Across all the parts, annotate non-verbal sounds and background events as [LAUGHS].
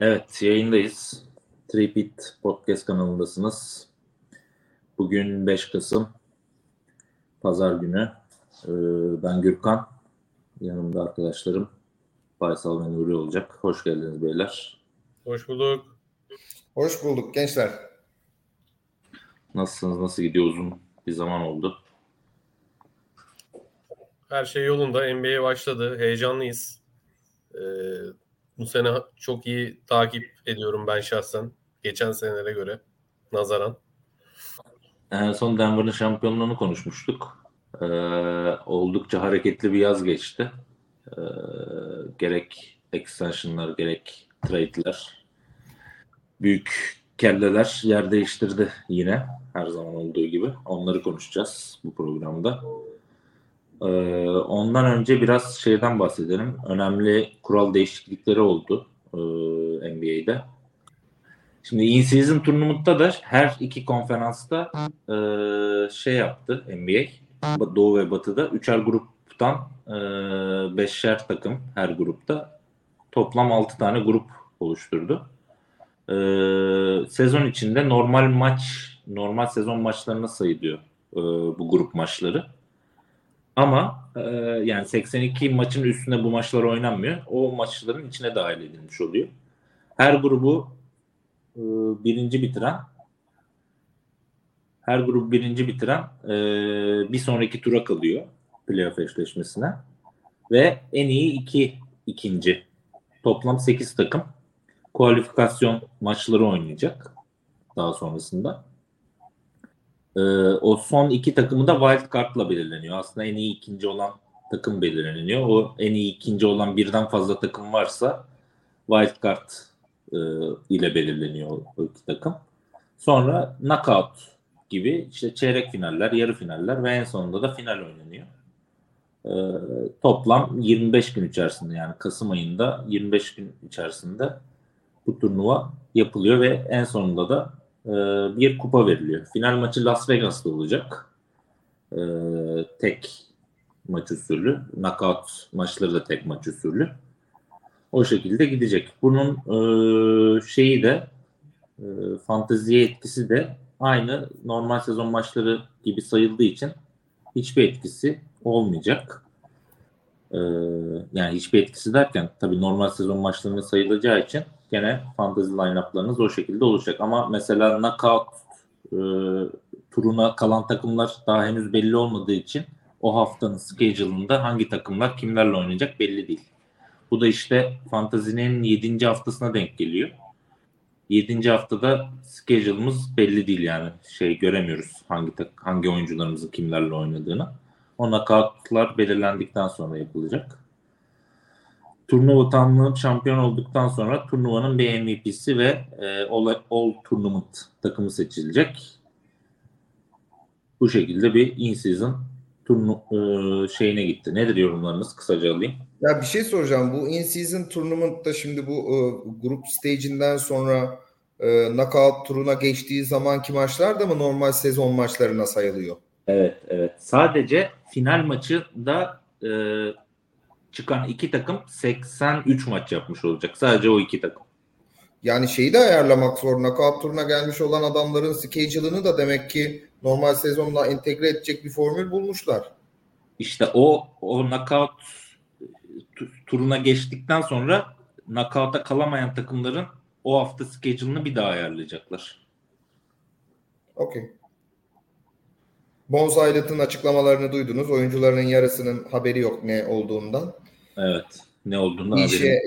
Evet, yayındayız. Tripit Podcast kanalındasınız. Bugün 5 Kasım, Pazar günü. Ee, ben Gürkan, yanımda arkadaşlarım Faysal ve Nuri olacak. Hoş geldiniz beyler. Hoş bulduk. Hoş bulduk gençler. Nasılsınız, nasıl gidiyor uzun bir zaman oldu? Her şey yolunda. NBA başladı. Heyecanlıyız. Ee, bu sene çok iyi takip ediyorum ben şahsen. Geçen senelere göre nazaran. En son Denver'ın şampiyonluğunu konuşmuştuk. Ee, oldukça hareketli bir yaz geçti. Ee, gerek extensionlar gerek trade'ler. Büyük kelleler yer değiştirdi yine her zaman olduğu gibi. Onları konuşacağız bu programda. Ee, ondan önce biraz şeyden bahsedelim. Önemli kural değişiklikleri oldu e, NBA'de. Şimdi in-season turnuvada da her iki konferansta e, şey yaptı NBA. Doğu ve Batı'da. Üçer gruptan e, beşer takım her grupta. Toplam altı tane grup oluşturdu. E, sezon içinde normal maç, normal sezon maçlarına sayılıyor e, bu grup maçları. Ama e, yani 82 maçın üstünde bu maçlar oynanmıyor. O maçların içine dahil edilmiş oluyor. Her grubu e, birinci bitiren her grubu birinci bitiren e, bir sonraki tura kalıyor playoff eşleşmesine. Ve en iyi iki ikinci toplam 8 takım kualifikasyon maçları oynayacak daha sonrasında. Ee, o son iki takımı da wild card'la belirleniyor. Aslında en iyi ikinci olan takım belirleniyor. O en iyi ikinci olan birden fazla takım varsa wild card e, ile belirleniyor o iki takım. Sonra knockout gibi işte çeyrek finaller, yarı finaller ve en sonunda da final oynanıyor. Ee, toplam 25 gün içerisinde yani Kasım ayında 25 gün içerisinde bu turnuva yapılıyor ve en sonunda da e, bir kupa veriliyor. Final maçı Las Vegas'ta olacak. E, tek maç usulü. Knockout maçları da tek maç usulü. O şekilde gidecek. Bunun e, şeyi de e, fanteziye etkisi de aynı normal sezon maçları gibi sayıldığı için hiçbir etkisi olmayacak. Ee, yani hiçbir etkisi derken tabii normal sezon maçlarına sayılacağı için gene fantasy line-up'larınız o şekilde olacak. Ama mesela knockout e, turuna kalan takımlar daha henüz belli olmadığı için o haftanın schedule'ında hangi takımlar kimlerle oynayacak belli değil. Bu da işte fantazinin 7. haftasına denk geliyor. 7. haftada schedule'ımız belli değil yani. Şey göremiyoruz hangi hangi oyuncularımızın kimlerle oynadığını. O knockoutlar belirlendikten sonra yapılacak turnuva tamamlanıp şampiyon olduktan sonra turnuvanın bir MVP'si ve e, all, all Tournament takımı seçilecek. Bu şekilde bir in-season turnu e, şeyine gitti. Nedir yorumlarınız? Kısaca alayım. Ya bir şey soracağım. Bu in-season tournament'ta şimdi bu e, grup stage'inden sonra e, knockout turuna geçtiği zamanki maçlar da mı normal sezon maçlarına sayılıyor? Evet, evet. Sadece final maçı da e, çıkan iki takım 83 maç yapmış olacak. Sadece o iki takım. Yani şeyi de ayarlamak zor. Knockout turuna gelmiş olan adamların schedule'ını da demek ki normal sezonla entegre edecek bir formül bulmuşlar. İşte o o knockout turuna geçtikten sonra knockout'a kalamayan takımların o hafta schedule'ını bir daha ayarlayacaklar. Okey. Bones Aylet'in açıklamalarını duydunuz. Oyuncuların yarısının haberi yok ne olduğundan. Evet. Ne olduğunu bir işe,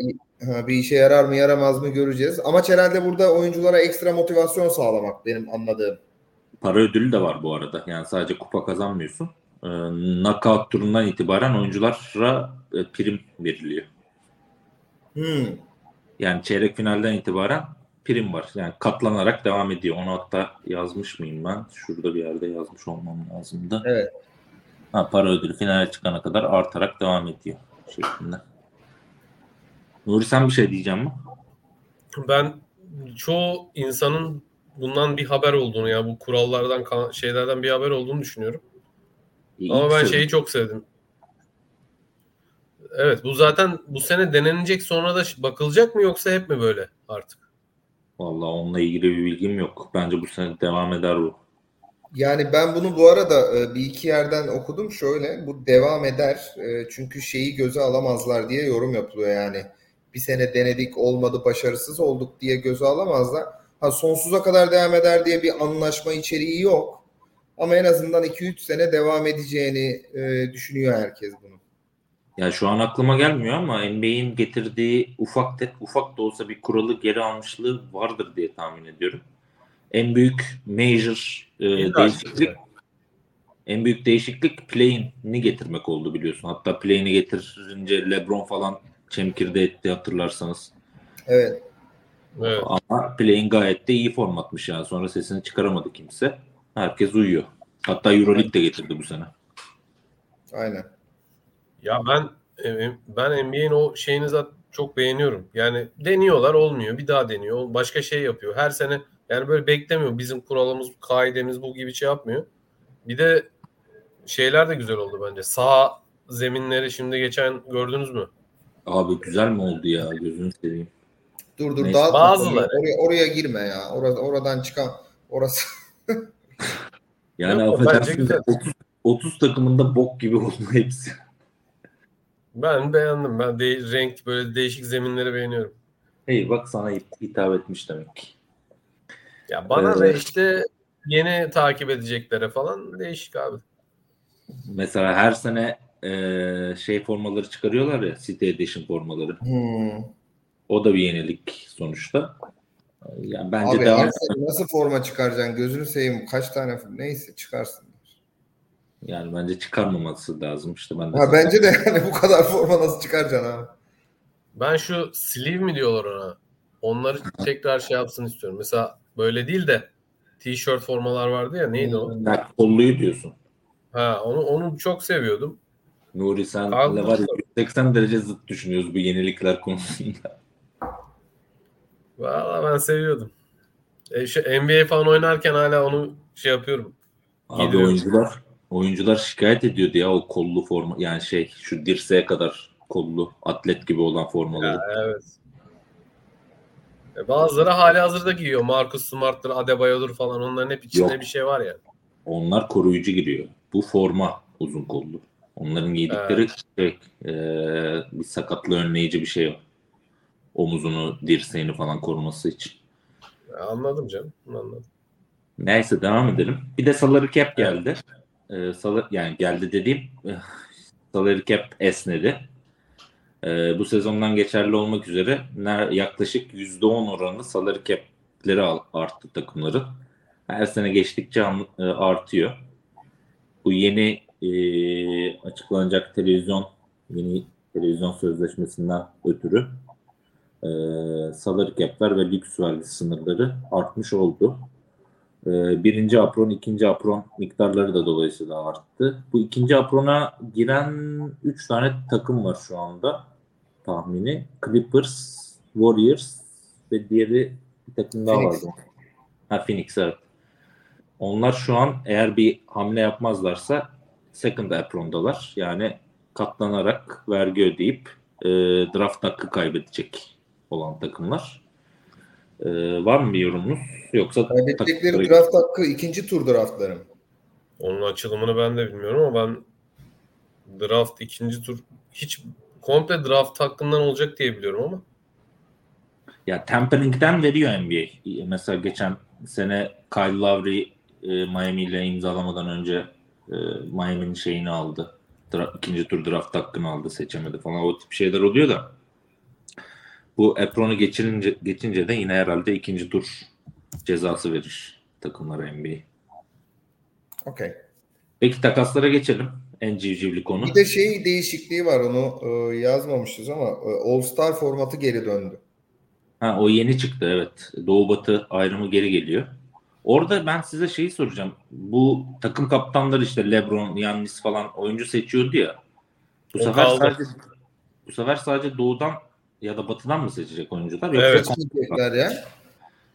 bir işe yarar mı yaramaz mı göreceğiz. Amaç herhalde burada oyunculara ekstra motivasyon sağlamak benim anladığım. Para ödülü de var bu arada. Yani sadece kupa kazanmıyorsun. Ee, knockout turundan itibaren oyunculara e, prim veriliyor. Hmm. Yani çeyrek finalden itibaren prim var. Yani katlanarak devam ediyor. Onu hatta yazmış mıyım ben? Şurada bir yerde yazmış olmam lazımdı. Evet. Ha, para ödülü finale çıkana kadar artarak devam ediyor şeklinde. Nuri sen bir şey diyeceğim mi? Ben çoğu insanın bundan bir haber olduğunu ya bu kurallardan şeylerden bir haber olduğunu düşünüyorum. İyi, Ama ben sevdim. şeyi çok sevdim. Evet bu zaten bu sene denenecek sonra da bakılacak mı yoksa hep mi böyle artık. Vallahi onunla ilgili bir bilgim yok. Bence bu sene devam eder bu. Yani ben bunu bu arada e, bir iki yerden okudum şöyle bu devam eder E, çünkü şeyi göze alamazlar diye yorum yapılıyor yani bir sene denedik olmadı başarısız olduk diye göze alamazlar. Ha sonsuza kadar devam eder diye bir anlaşma içeriği yok ama en azından 2-3 sene devam edeceğini e, düşünüyor herkes bunu. Ya şu an aklıma gelmiyor ama NBA'in getirdiği ufak tek ufak da olsa bir kuralı geri almışlığı vardır diye tahmin ediyorum. En büyük major e, değişiklik en büyük değişiklik play'ini getirmek oldu biliyorsun. Hatta play'ini getirince LeBron falan çemkirde etti hatırlarsanız. Evet. Evet. Ama play'in gayet de iyi formatmış yani. Sonra sesini çıkaramadı kimse. Herkes uyuyor. Hatta Euroleague de getirdi bu sene. Aynen. Ya ben e, ben NBA'in o şeyini zaten çok beğeniyorum. Yani deniyorlar olmuyor. Bir daha deniyor. Başka şey yapıyor. Her sene yani böyle beklemiyor. Bizim kuralımız, kaidemiz bu gibi şey yapmıyor. Bir de şeyler de güzel oldu bence. Sağ zeminleri şimdi geçen gördünüz mü? Abi güzel mi oldu ya gözünü seveyim. Dur dur Neyse, dağıtma bazıları. Oraya, oraya girme ya. Orada, oradan çıkan orası. Yani Yok, bence affedersin de güzel. 30, 30 takımında bok gibi oldu hepsi. Ben beğendim. Ben de, renk böyle değişik zeminleri beğeniyorum. Hey bak sana hit- hitap etmiş demek ki. Ya bana Evet. da işte yeni takip edeceklere falan değişik abi. Mesela her sene e, şey formaları çıkarıyorlar ya City Edition formaları. Hmm. O da bir yenilik sonuçta. Yani bence Abi devam nasıl forma çıkaracaksın? Gözünü seveyim. Kaç tane neyse çıkarsın. Yani bence çıkarmaması lazım işte ben de. Ha bence de yani bu kadar forma nasıl çıkaracaksın abi? Ben şu sleeve mi diyorlar ona? Onları tekrar şey yapsın istiyorum. Mesela böyle değil de t-shirt formalar vardı ya neydi o? Ya, kolluyu diyorsun. Ha onu onu çok seviyordum. Nuri senle Kaldı. var ya 180 derece zıt düşünüyoruz bu yenilikler konusunda. Valla ben seviyordum. E, şu NBA falan oynarken hala onu şey yapıyorum. Abi oyuncular oyuncular şikayet ediyordu ya o kollu forma yani şey şu dirseğe kadar kollu atlet gibi olan formaları. Ya, evet. E, bazıları hala hazırda giyiyor. Marcus Smart'tır, Adebayo'dur falan. Onların hep içinde Yok. bir şey var ya. Onlar koruyucu giriyor. Bu forma uzun kollu. Onların giydikleri şey, e, bir sakatlığı önleyici bir şey. Omuzunu, dirseğini falan koruması için. Anladım canım. Anladım. Neyse devam edelim. Bir de salary cap geldi. Ee, salı, yani geldi dediğim salary cap esnedi. Ee, bu sezondan geçerli olmak üzere ner- yaklaşık %10 oranı salary cap'leri arttı takımların. Her sene geçtikçe an- e, artıyor. Bu yeni e, açıklanacak televizyon yeni televizyon sözleşmesinden ötürü e, salary cap'ler ve lüks vergisi sınırları artmış oldu. Ee, birinci apron, ikinci apron miktarları da dolayısıyla arttı. Bu ikinci aprona giren 3 tane takım var şu anda tahmini. Clippers, Warriors ve diğeri bir takım daha Phoenix. vardı. Ha Phoenix evet. Onlar şu an eğer bir hamle yapmazlarsa second aprondalar. Yani katlanarak vergi ödeyip e, draft hakkı kaybedecek olan takımlar. E, var mı bir yorumunuz? Yoksa Kaybedecekleri takımları- draft hakkı ikinci tur draftları mı? Onun açılımını ben de bilmiyorum ama ben draft ikinci tur hiç komple draft hakkından olacak diye biliyorum ama Ya tempering'den veriyor NBA. Mesela geçen sene Kyle Lowry e, Miami ile imzalamadan önce e, Miami'nin şeyini aldı. Dra- ikinci tur draft hakkını aldı seçemedi falan. O tip şeyler oluyor da. Bu Apron'u geçirince, geçince de yine herhalde ikinci tur cezası verir takımlara NBA. Okey. Peki takaslara geçelim. En civcivli konu. Bir de şey değişikliği var onu e, yazmamışız ama e, All Star formatı geri döndü. Ha, o yeni çıktı evet. Doğu Batı ayrımı geri geliyor. Orada ben size şeyi soracağım. Bu takım kaptanları işte LeBron, Yannis falan oyuncu seçiyordu ya. Bu O sefer kaldı. sadece bu sefer sadece doğudan ya da batıdan mı seçecek oyuncular? Yoksa Evet. Seçmeyecekler ya.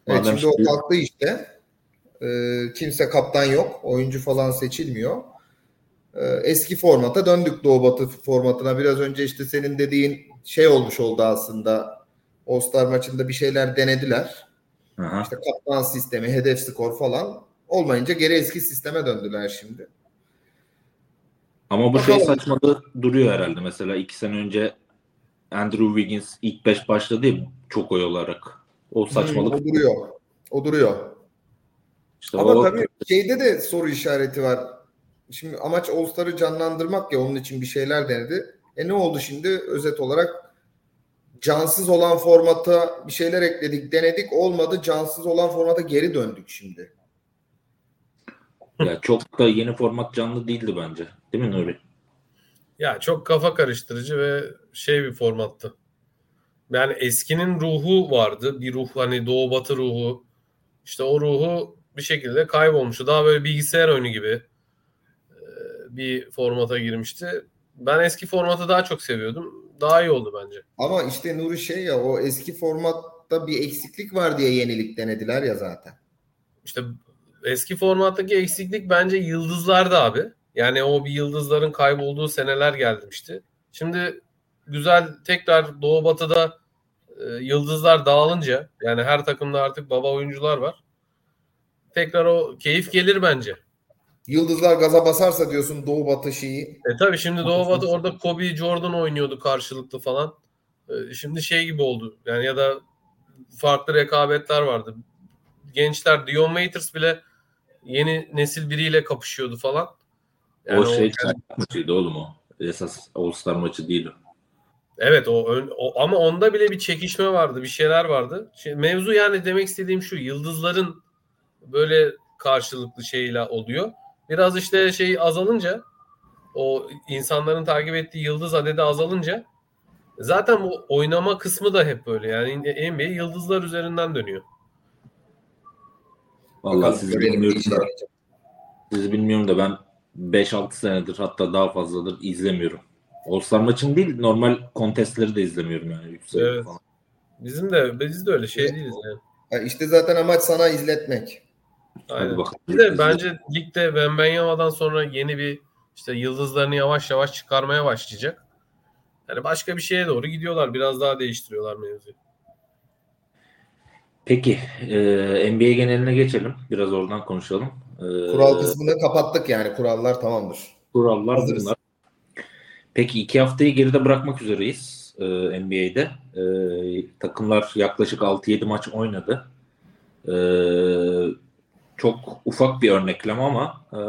Evet, şimdi o şimdi- kalktı işte. E, kimse kaptan yok. Oyuncu falan seçilmiyor. E, eski formata döndük Doğu Batı formatına. Biraz önce işte senin dediğin şey olmuş oldu aslında. All-Star maçında bir şeyler denediler. Aha. İşte kaptan sistemi, hedef skor falan olmayınca geri eski sisteme döndüler şimdi. Ama bu şey Bakalım. saçmalığı duruyor herhalde. Mesela iki sene önce Andrew Wiggins ilk beş başladı ya çok oy olarak. O saçmalık. Hmm, o duruyor. O duruyor. İşte Ama o tabii şeyde de soru işareti var. Şimdi amaç All-Star'ı canlandırmak ya onun için bir şeyler denedi. E ne oldu şimdi? Özet olarak cansız olan formata bir şeyler ekledik, denedik. Olmadı. Cansız olan formata geri döndük şimdi. ya çok da yeni format canlı değildi bence. Değil mi Nuri? Ya çok kafa karıştırıcı ve şey bir formattı. Yani eskinin ruhu vardı. Bir ruh hani Doğu Batı ruhu. İşte o ruhu bir şekilde kaybolmuştu. Daha böyle bilgisayar oyunu gibi bir formata girmişti. Ben eski formatı daha çok seviyordum. Daha iyi oldu bence. Ama işte Nuri şey ya o eski formatta bir eksiklik var diye yenilik denediler ya zaten. İşte eski formattaki eksiklik bence yıldızlardı abi. Yani o bir yıldızların kaybolduğu seneler gelmişti. Şimdi güzel tekrar Doğu Batı'da e, yıldızlar dağılınca yani her takımda artık baba oyuncular var. Tekrar o keyif gelir bence. Yıldızlar gaza basarsa diyorsun Doğu Batı şeyi. E tabii şimdi Doğu Batı orada Kobe Jordan oynuyordu karşılıklı falan. E, şimdi şey gibi oldu. Yani ya da farklı rekabetler vardı. Gençler Dion Waiters bile yeni nesil biriyle kapışıyordu falan. Yani o o- şey çaylak maçıydı oğlum o. Esas All-Star maçı değil o. Evet o, ön- o ama onda bile bir çekişme vardı, bir şeyler vardı. Şimdi mevzu yani demek istediğim şu yıldızların böyle karşılıklı şeyle oluyor. Biraz işte şey azalınca o insanların takip ettiği yıldız adedi azalınca zaten bu oynama kısmı da hep böyle. Yani NBA yıldızlar üzerinden dönüyor. Vallahi sizi bilmiyorum da, sizi bilmiyorum da ben 5-6 senedir hatta daha fazladır izlemiyorum. All-Star maçını değil normal kontestleri de izlemiyorum yani. Sene Evet. falan. Bizim de biz de öyle şey değiliz yani. Ya işte zaten amaç sana izletmek. Hadi Aynen. bakalım. Bir de bence ligde Wembanyama'dan sonra yeni bir işte yıldızlarını yavaş yavaş çıkarmaya başlayacak. Yani başka bir şeye doğru gidiyorlar. Biraz daha değiştiriyorlar mevzuyu. Peki e, NBA geneline geçelim. Biraz oradan konuşalım. Kural kısmını kapattık yani kurallar tamamdır. Kurallar Hazırız. bunlar. Peki iki haftayı geride bırakmak üzereyiz e, NBA'de. E, takımlar yaklaşık 6-7 maç oynadı. E, çok ufak bir örneklem ama e,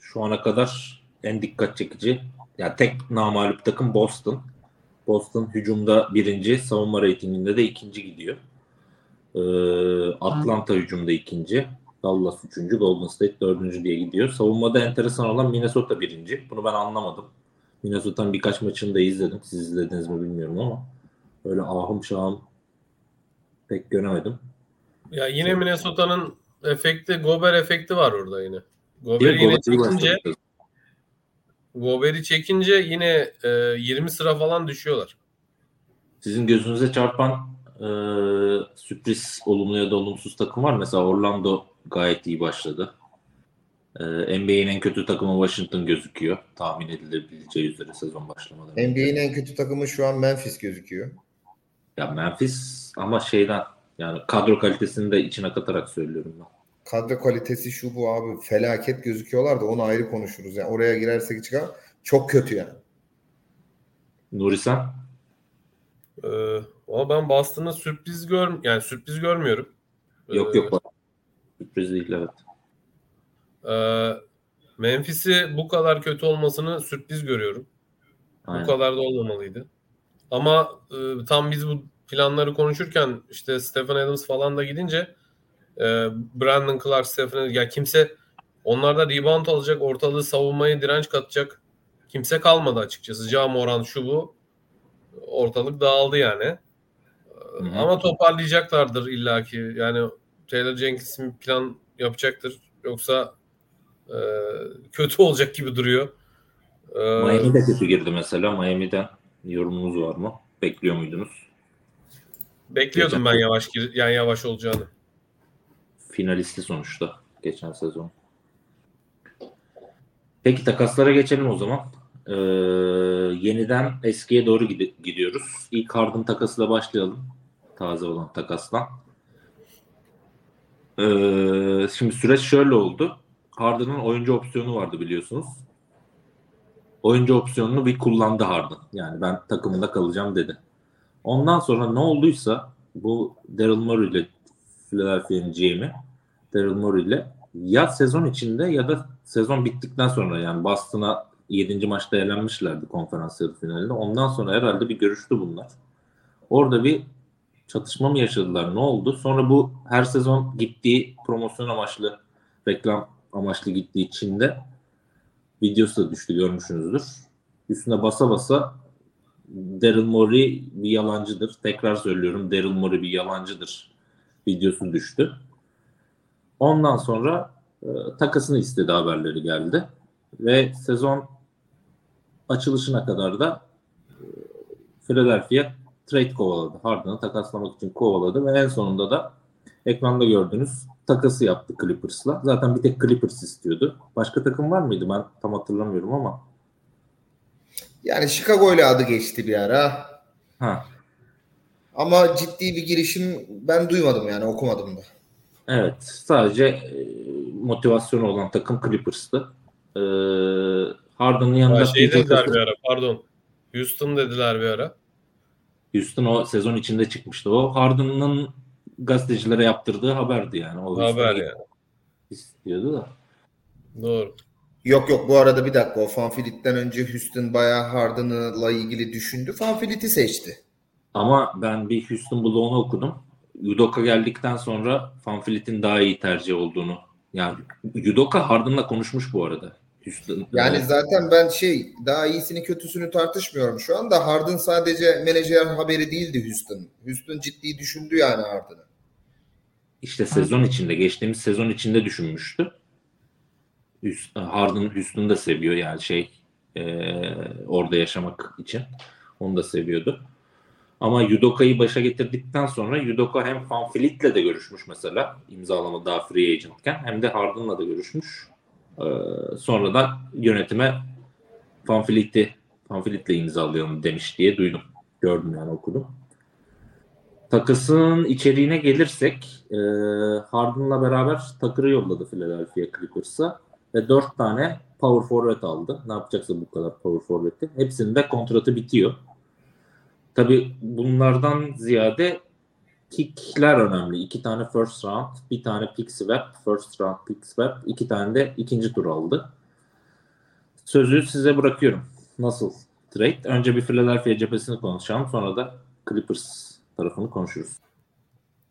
şu ana kadar en dikkat çekici. Yani tek namalip takım Boston. Boston hücumda birinci, savunma reytinginde de ikinci gidiyor. E, Atlanta hücumda ikinci. Dallas üçüncü, Golden State dördüncü diye gidiyor. Savunmada enteresan olan Minnesota birinci. Bunu ben anlamadım. Minnesota'nın birkaç maçını da izledim. Siz izlediniz mi bilmiyorum ama öyle ahım şahım pek göremedim. Ya yine Minnesota'nın efekti, Gober efekti var orada yine. Gober'i yine çekince. Gober'i çekince yine e, 20 sıra falan düşüyorlar. Sizin gözünüze çarpan e, sürpriz olumlu ya da olumsuz takım var. Mesela Orlando gayet iyi başladı. E, NBA'nin en kötü takımı Washington gözüküyor. Tahmin edilebileceği üzere sezon başlamadan. önce. NBA'nin en kötü takımı şu an Memphis gözüküyor. Ya Memphis ama şeyden yani kadro kalitesini de içine katarak söylüyorum ben. Kadro kalitesi şu bu abi felaket gözüküyorlar da onu ayrı konuşuruz. Yani oraya girersek çıkar çok kötü yani. Nuri sen? E, ama ben Boston'da sürpriz gör yani sürpriz görmüyorum. Yok yok. Sürpriz değil evet. e, Memphis'i bu kadar kötü olmasını sürpriz görüyorum. Aynen. Bu kadar da olmamalıydı. Ama e, tam biz bu planları konuşurken işte Stephen Adams falan da gidince e, Brandon Clark, Stephen Adams ya kimse onlarda rebound alacak, ortalığı savunmaya direnç katacak kimse kalmadı açıkçası. Ja Moran şu bu ortalık dağıldı yani. E, Hı hı. Ama toparlayacaklardır illaki. Yani Taylor Jenkins'in plan yapacaktır. Yoksa e, kötü olacak gibi duruyor. E, Miami de kötü girdi mesela. Miami'den yorumunuz var mı? Bekliyor muydunuz? Bekliyordum Geçen- ben yavaş gir yani yavaş olacağını. Finalisti sonuçta geçen sezon. Peki takaslara geçelim o zaman. Ee, yeniden eskiye doğru gidi- gidiyoruz. İlk Harden takasıyla başlayalım. taze olan takastan. Ee, şimdi süreç şöyle oldu. Harden'ın oyuncu opsiyonu vardı biliyorsunuz. Oyuncu opsiyonunu bir kullandı Harden. Yani ben takımında kalacağım dedi. Ondan sonra ne olduysa bu Daryl Morey ile Philadelphia'nın GM'i Daryl Morey ile ya sezon içinde ya da sezon bittikten sonra yani Boston'a 7. maçta elenmişlerdi konferans yarı finalinde. Ondan sonra herhalde bir görüştü bunlar. Orada bir çatışma mı yaşadılar? Ne oldu? Sonra bu her sezon gittiği promosyon amaçlı, reklam amaçlı gittiği Çin'de videosu da düştü görmüşsünüzdür. Üstüne basa basa Daryl Morey bir yalancıdır. Tekrar söylüyorum Daryl Morey bir yalancıdır videosu düştü. Ondan sonra e, takasını istedi haberleri geldi. Ve sezon açılışına kadar da e, Philadelphia trade kovaladı. Harden'ı takaslamak için kovaladı ve en sonunda da ekranda gördüğünüz takası yaptı Clippers'la. Zaten bir tek Clippers istiyordu. Başka takım var mıydı? Ben tam hatırlamıyorum ama. Yani Chicago ile adı geçti bir ara. Ha. Ama ciddi bir girişim ben duymadım yani okumadım da. Evet. Sadece e, motivasyonu olan takım Clippers'tı. Ee, Harden'ın yanında şey dediler bir ara pardon. Houston dediler bir ara. Houston o sezon içinde çıkmıştı. O Harden'ın gazetecilere yaptırdığı haberdi yani. O Haber yani. istiyordu da. Doğru. Yok yok bu arada bir dakika o Fanfilit'ten önce Houston bayağı Harden'la ilgili düşündü. Fanfilit'i seçti. Ama ben bir Houston bloğunu okudum. Udoka geldikten sonra Fanfilit'in daha iyi tercih olduğunu. Yani Udoka Harden'la konuşmuş bu arada. Houston, Yani zaten ben şey daha iyisini kötüsünü tartışmıyorum şu anda. Harden sadece menajer haberi değildi Houston. Houston ciddi düşündü yani Harden'ı. işte sezon içinde geçtiğimiz sezon içinde düşünmüştü. Harden Houston'u da seviyor yani şey e, orada yaşamak için. Onu da seviyordu. Ama Udoka'yı başa getirdikten sonra Udoka hem Fanfilit'le de görüşmüş mesela imzalama daha free agentken hem de Harden'la da görüşmüş. Ee, sonra da yönetime Fanfilit'i Fanfilit'le imzalayalım demiş diye duydum. Gördüm yani okudum. Takasın içeriğine gelirsek e, Harden'la beraber Tucker'ı yolladı Philadelphia Clippers'a ve dört tane power forward aldı. Ne yapacaksa bu kadar power forward'i. Hepsinin de kontratı bitiyor. Tabi bunlardan ziyade kickler önemli. İki tane first round, bir tane pick swap, first round pick swap, iki tane de ikinci tur aldı. Sözü size bırakıyorum. Nasıl trade? Önce bir Philadelphia cephesini konuşalım. Sonra da Clippers tarafını konuşuruz.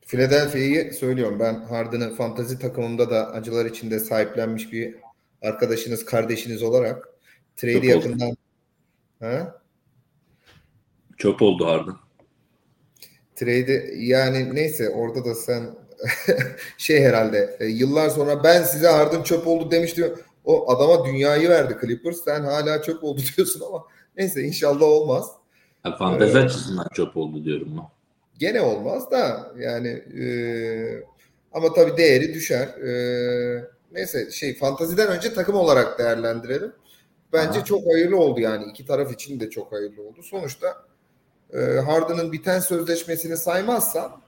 Philadelphia'yı söylüyorum. Ben Harden'ı fantazi takımımda da acılar içinde sahiplenmiş bir arkadaşınız, kardeşiniz olarak trade'i oldu. yakından ha? Çöp oldu Harden. Trade'i yani neyse orada da sen [LAUGHS] şey herhalde e, yıllar sonra ben size Harden çöp oldu demiştim. O adama dünyayı verdi Clippers. Sen hala çöp oldu [LAUGHS] diyorsun ama neyse inşallah olmaz. Ya, fantezi Evet. açısından çöp oldu diyorum ben. Gene olmaz da yani e, ama tabii değeri düşer. E, neyse şey fantaziden önce takım olarak değerlendirelim. Bence Aha. çok hayırlı oldu yani iki taraf için de çok hayırlı oldu. Sonuçta e, Harden'ın biten sözleşmesini saymazsam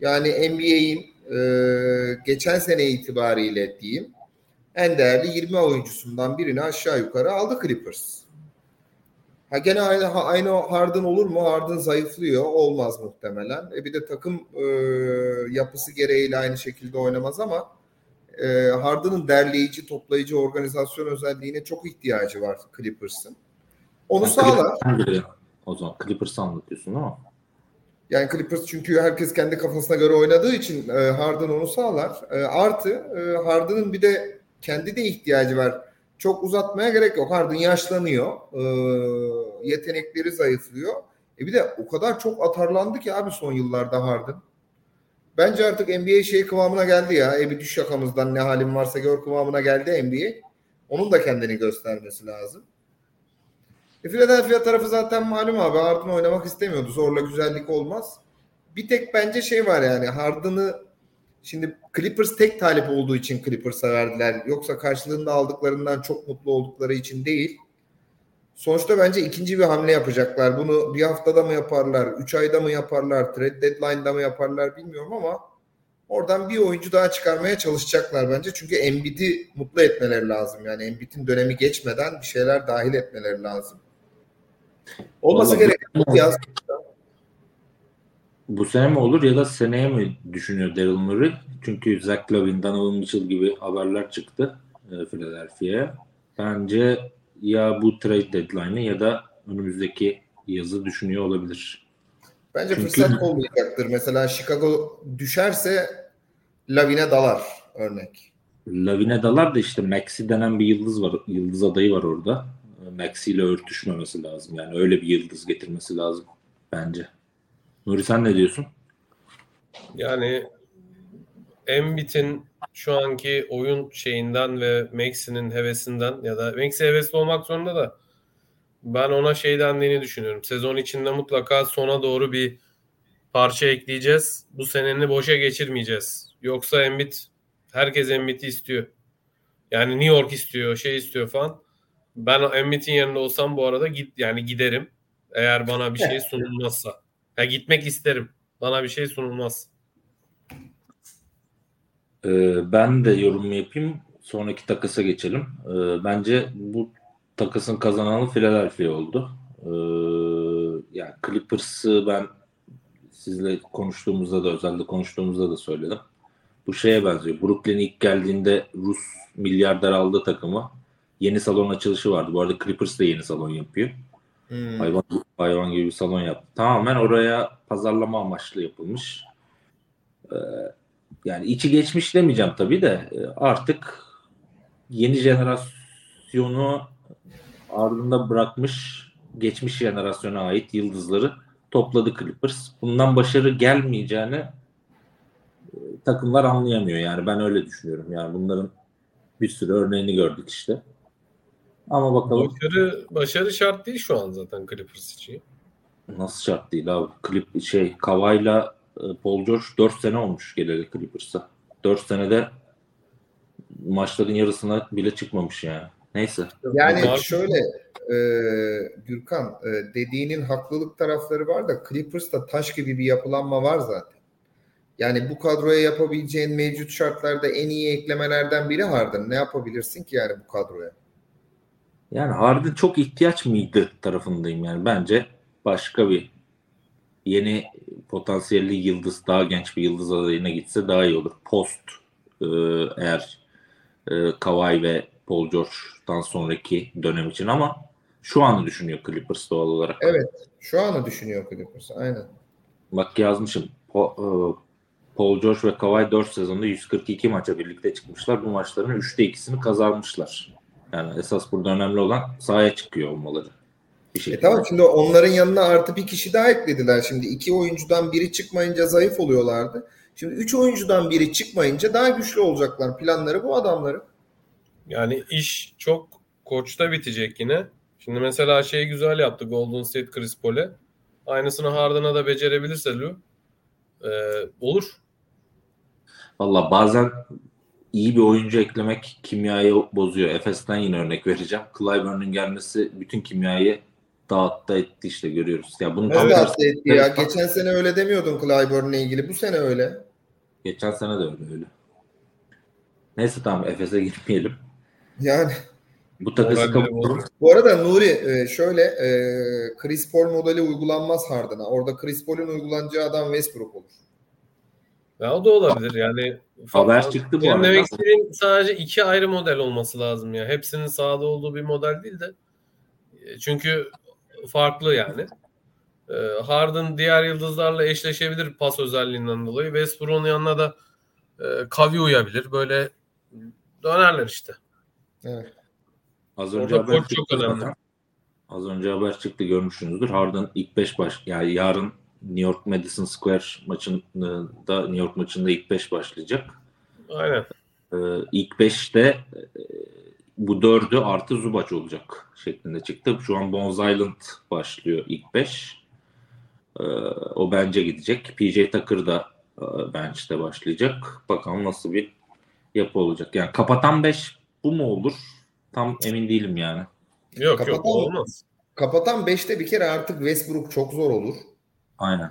yani NBA'in e, geçen sene itibariyle diyeyim en değerli 20 oyuncusundan birini aşağı yukarı aldı Clippers. Ha gene aynı aynı Harden olur mu? Harden zayıflıyor. Olmaz muhtemelen. E bir de takım e, yapısı gereğiyle aynı şekilde oynamaz ama e, Harden'ın derleyici, toplayıcı organizasyon özelliğine çok ihtiyacı var Clippers'ın. Onu Yani sağlar. Clippers'tan O zaman Clippers'ı anlatıyorsun ama. Yani Clippers çünkü herkes kendi kafasına göre oynadığı için e, Harden onu sağlar. E, artı e, Harden'ın bir de kendi de ihtiyacı var. Çok uzatmaya gerek yok. Harden yaşlanıyor. E, yetenekleri zayıflıyor. E bir de o kadar çok atarlandı ki abi son yıllarda Harden. Bence artık NBA şey kıvamına geldi ya. E bir düş yakamızdan ne halin varsa gör kıvamına geldi NBA. Onun da kendini göstermesi lazım. E Philadelphia tarafı zaten malum abi Harden oynamak istemiyordu. Zorla güzellik olmaz. Bir tek bence şey var yani Harden'ı şimdi Clippers tek talip olduğu için Clippers'a verdiler. Yoksa karşılığında aldıklarından çok mutlu oldukları için değil. Sonuçta bence ikinci bir hamle yapacaklar. Bunu bir haftada mı yaparlar, üç ayda mı yaparlar, trade deadline'da mı yaparlar bilmiyorum ama oradan bir oyuncu daha çıkarmaya çalışacaklar bence. Çünkü Embiid'i mutlu etmeleri lazım. Yani Embiid'in dönemi geçmeden bir şeyler dahil etmeleri lazım. Olması Vallahi gereken yaz Bu sene mi olur ya da seneye mi düşünüyor Daryl Morey? Çünkü Zach Lavin, Donovan Mitchell gibi haberler çıktı e, Philadelphia'ya. Bence ya bu trade deadline'ı ya da önümüzdeki yazı düşünüyor olabilir. Bence Çünkü- fırsat olmayacaktır. Mesela Chicago düşerse Lavin'e dalar örnek. Lavine dalar da işte Maxi denen bir yıldız var. Yıldız adayı var orada. Maxi ile örtüşmemesi lazım. Yani öyle bir yıldız getirmesi lazım bence. Nuri sen ne diyorsun? Yani Embiid'in şu anki oyun şeyinden ve Maxi'nin hevesinden ya da Maxi hevesli olmak zorunda da ben ona şey dendiğini düşünüyorum. Sezon içinde mutlaka sona doğru bir parça ekleyeceğiz. Bu seneni boşa geçirmeyeceğiz. Yoksa Embiid herkes Embiid'i istiyor. Yani New York istiyor, şey istiyor falan. Ben Embiid'in yerinde olsam bu arada git yani giderim. Eğer bana bir şey sunulmazsa. Ya gitmek isterim. Bana bir şey sunulmaz. Ee, ben de yorumumu yapayım. Sonraki takasa geçelim. Ee, bence bu takasın kazananı Philadelphia oldu. Ee, yani Clippers'ı ben sizle konuştuğumuzda da özellikle konuştuğumuzda da söyledim. Bu şeye benziyor. Brooklyn ilk geldiğinde Rus milyarder aldı takımı. Yeni salon açılışı vardı. Bu arada Clippers de yeni salon yapıyor. Hmm. Hayvan, hayvan gibi bir salon yaptı. Tamamen oraya pazarlama amaçlı yapılmış. Ee, yani içi geçmiş demeyeceğim tabii de e, artık yeni jenerasyonu ardında bırakmış geçmiş jenerasyona ait yıldızları topladı Clippers. Bundan başarı gelmeyeceğini e, takımlar anlayamıyor. Yani ben öyle düşünüyorum. Yani bunların bir sürü örneğini gördük işte. Ama bakalım Başarı, başarı şart değil şu an zaten Clippers için. Nasıl şart değil abi? Klip şey Kavay'la e, Paul George 4 sene olmuş geleli Clippers'a. 4 senede maçların yarısına bile çıkmamış yani. Neyse. Yani Bunlar- şöyle e, Gürkan e, dediğinin haklılık tarafları var da Clippers'ta taş gibi bir yapılanma var zaten. Yani bu kadroya yapabileceğin mevcut şartlarda en iyi eklemelerden biri Harden. Ne yapabilirsin ki yani bu kadroya? Yani Harden çok ihtiyaç mıydı tarafındayım yani. Bence başka bir yeni potansiyelli yıldız, daha genç bir yıldız adayına gitse daha iyi olur. Post e, eğer e, Kawhi ve Paul George'dan sonraki dönem için ama şu anı düşünüyor Clippers doğal olarak. Evet. Şu anı düşünüyor Clippers. Aynen. Bak yazmışım. Po- e, Paul George ve Kawhi 4 sezonda 142 maça birlikte çıkmışlar. Bu maçların 3'te 2'sini kazanmışlar. Yani esas burada önemli olan sahaya çıkıyor olmaları. Bir E şekilde. tamam şimdi onların yanına artı bir kişi daha eklediler. Şimdi iki oyuncudan biri çıkmayınca zayıf oluyorlardı. Şimdi üç oyuncudan biri çıkmayınca daha güçlü olacaklar. Planları bu adamların. Yani iş çok koçta bitecek yine. Şimdi mesela şey güzel yaptı Golden State Chris Paul'e. Aynısını Harden'a da becerebilirse Lou e, olur. Valla bazen iyi bir oyuncu eklemek kimyayı bozuyor. Efes'ten yine örnek vereceğim. Clyburn'un gelmesi bütün kimyayı dağıttı etti işte görüyoruz. Ya bunu tam Nasıl hasta etti ya? Geçen sene öyle demiyordun Clyburn'la ilgili. Bu sene öyle. Geçen sene de öyle öyle. Neyse tamam Efes'e [LAUGHS] gitmeyelim. Yani Bu takası bozuldu. bu arada Nuri e, şöyle e, Chris Paul modeli uygulanmaz Harden'a. Orada Chris Paul'un uygulanacağı adam Westbrook olur. Ya o da olabilir yani. Haber çıktı bu Benim arada. demek istediğim sadece iki ayrı model olması lazım ya. Hepsinin sahada olduğu bir model değil de. E, Çünkü farklı yani. E, Harden diğer yıldızlarla eşleşebilir pas özelliğinden dolayı. Westbrook'un yanına da e, Kavi uyabilir. Böyle dönerler işte. Evet. Az önce Orada haber koç çok çıktı önemli. zaten. Az önce haber çıktı görmüşsünüzdür. Harden ilk 5 baş yani yarın New York Madison Square maçında New York maçında ilk 5 başlayacak. Aynen. Ee, ilk 5'te e, bu dördü artı Zubac olacak şeklinde çıktı. Şu an Bones Island başlıyor ilk 5. Ee, o bence gidecek. PJ Tucker da e, bench'te başlayacak. Bakalım nasıl bir yapı olacak. Yani kapatan 5 bu mu olur? Tam emin değilim yani. Yok Kapatan- yok olmaz. Kapatan 5'te bir kere artık Westbrook çok zor olur. Aynen.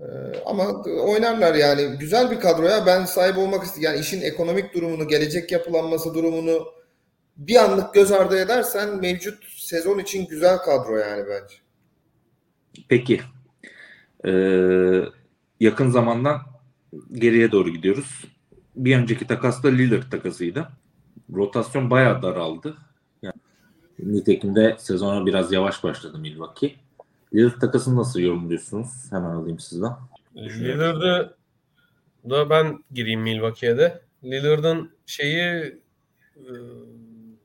Ee, ama oynarlar yani. Güzel bir kadroya ben sahip olmak istiyorum. Yani işin ekonomik durumunu, gelecek yapılanması durumunu bir anlık göz ardı edersen mevcut sezon için güzel kadro yani bence. Peki. Ee, yakın zamandan geriye doğru gidiyoruz. Bir önceki takas da Lillard takasıydı. Rotasyon bayağı daraldı. Yani, nitekim de sezona biraz yavaş başladı Milwaukee. Lillard takasını nasıl yorumluyorsunuz? Hemen alayım sizden. Lillard'ı da ben gireyim Milwaukee'ye de. Lillard'ın şeyi e,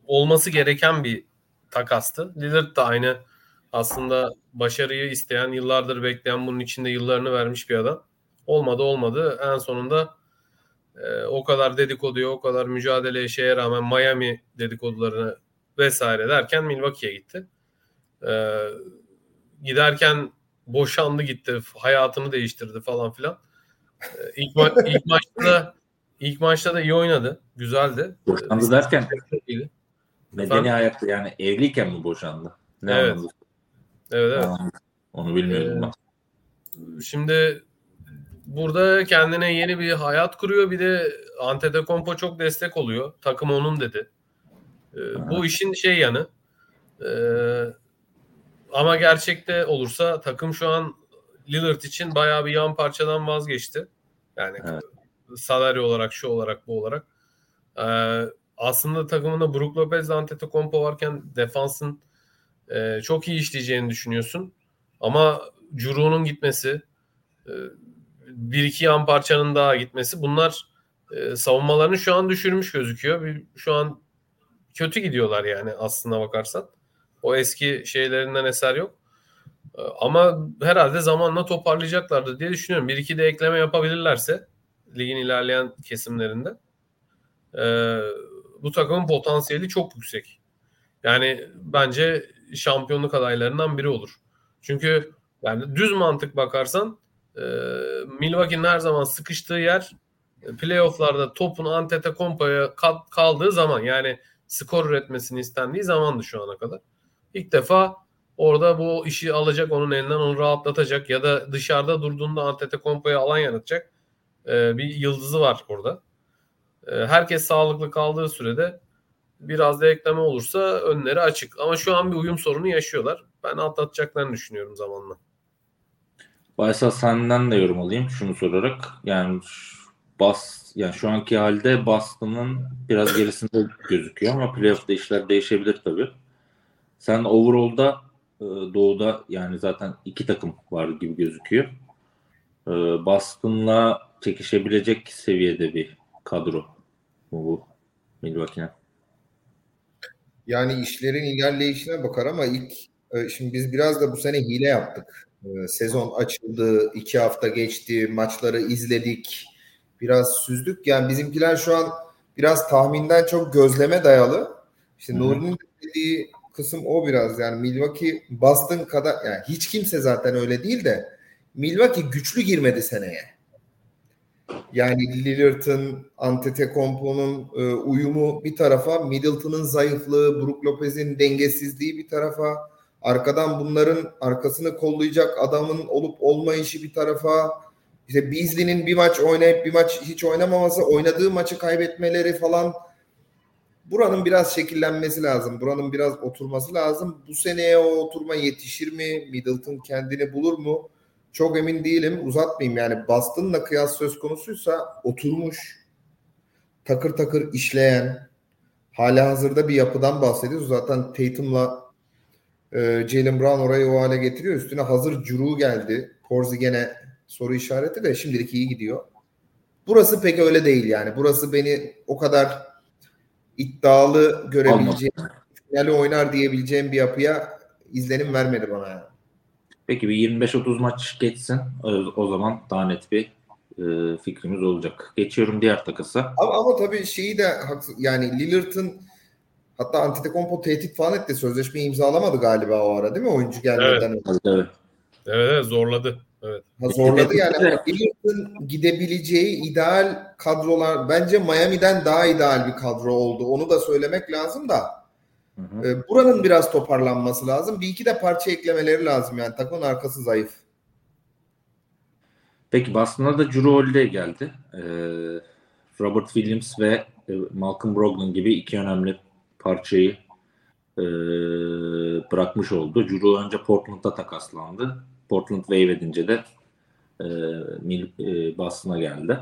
olması gereken bir takastı. Lillard da aynı aslında başarıyı isteyen, yıllardır bekleyen, bunun içinde yıllarını vermiş bir adam. Olmadı olmadı. En sonunda e, o kadar dedikoduya, o kadar mücadeleye şeye rağmen Miami dedikodularını vesaire derken Milwaukee'ye gitti. E, giderken boşandı gitti, hayatını değiştirdi falan filan. E, ilk, ma- [LAUGHS] ilk maçta da ilk maçta da iyi oynadı. Güzeldi. Boşandı derken İyiydi. medeni hayatta yani evliyken mi boşandı? Ne Evet. anlamda? Evet, evet. Onu bilmiyorum Ee, ben. Şimdi burada kendine yeni bir hayat kuruyor. Bir de Antetokounmpo çok destek oluyor. Takım onun dedi. Ee, bu işin şey yanı. Ee, ama gerçekte olursa takım şu an Lillard için bayağı bir yan parçadan vazgeçti. Yani Evet. salary olarak, şu olarak, bu olarak. Ee, aslında takımında Brook Lopez, Antetokounmpo varken defansın e, çok iyi işleyeceğini düşünüyorsun. Ama Curu'nun gitmesi, e, bir iki yan parçanın daha gitmesi bunlar e, savunmalarını şu an düşürmüş gözüküyor. Bir, şu an kötü gidiyorlar yani aslına bakarsan. O eski şeylerinden eser yok. E, Ama herhalde zamanla toparlayacaklardır diye düşünüyorum. Bir iki de ekleme yapabilirlerse ligin ilerleyen kesimlerinde e, bu takımın potansiyeli çok yüksek. Yani bence şampiyonluk adaylarından biri olur. Çünkü yani düz mantık bakarsan e, Milwaukee'nin her zaman sıkıştığı yer e, playofflarda topun Antetokounmpo'ya kal- kaldığı zaman yani skor üretmesini istendiği zamandı şu ana kadar. İlk defa orada bu işi alacak onun elinden onu rahatlatacak ya da dışarıda durduğunda Antetokounmpo'ya alan yaratacak e, bir yıldızı var orada. E, herkes sağlıklı kaldığı sürede biraz da ekleme olursa önleri açık. Ama şu an bir uyum sorunu yaşıyorlar. Ben atlatacaklarını düşünüyorum zamanla. Baysal senden de yorum alayım şunu sorarak. Yani Bas yani şu anki halde Boston'ın biraz gerisinde gözüküyor ama playoff'ta işler değişebilir tabii. Sen overall'da e, doğuda yani zaten iki takım var gibi gözüküyor. E, Boston'la çekişebilecek seviyede bir kadro bu, bu Milwaukee'nin. Yani işlerin ilerleyişine bakar ama ilk e, şimdi biz biraz da bu sene hile yaptık. E, Sezon açıldı, iki hafta geçti, maçları izledik, biraz süzdük. Yani bizimkiler şu an biraz tahminden çok gözleme dayalı. İşte. Nuri'nin dediği kısım o biraz. Yani Milwaukee Boston kadar yani hiç kimse zaten öyle değil de Milwaukee güçlü girmedi seneye. Yani Lillard'ın, Antetokounmpo'nun e, uyumu bir tarafa, Middleton'ın zayıflığı, Brook Lopez'in dengesizliği bir tarafa, arkadan bunların arkasını kollayacak adamın olup olmayışı bir tarafa, işte Beasley'nin bir maç oynayıp bir maç hiç oynamaması, oynadığı maçı kaybetmeleri falan buranın biraz şekillenmesi lazım. Buranın biraz oturması lazım. Bu seneye o oturma yetişir mi? Middleton kendini bulur mu? Çok emin değilim. Uzatmayayım yani Boston'la kıyas söz konusuysa oturmuş, takır takır işleyen, hala hazırda bir yapıdan bahsediyoruz. Zaten Tatum'la e, Jalen Brown orayı o hale getiriyor. Üstüne hazır Curu geldi. Porzi gene soru işareti de şimdilik iyi gidiyor. Burası pek öyle değil yani. Burası beni o kadar iddialı görebileceğim, finali oynar diyebileceğim bir yapıya izlenim vermedi bana yani. Peki bir 25-30 maç geçsin. O, zaman daha net bir e, fikrimiz olacak. Geçiyorum diğer takasa. Ama, ama tabii şeyi de haksız yani Lillard'ın hatta Antetokounmpo tehdit falan etti. Sözleşmeyi imzalamadı galiba o ara değil mi? Oyuncu gelmeden önce. Evet, evet. Evet, evet zorladı. Evet. Ha, zorladı yani. Lillard'ın gidebileceği ideal kadrolar bence Miami'den daha ideal bir kadro oldu. Onu da söylemek lazım da. Hı hı. E, buranın biraz toparlanması lazım. Bir iki de parça eklemeleri lazım yani takımın arkası zayıf. Peki Boston'a da Drew Holiday geldi. Ee, Robert Williams ve e, Malcolm Brogdon gibi iki önemli parçayı e, bırakmış oldu. Drew önce Portland'da takaslandı. Portland wave edince de e, e, Boston'a geldi.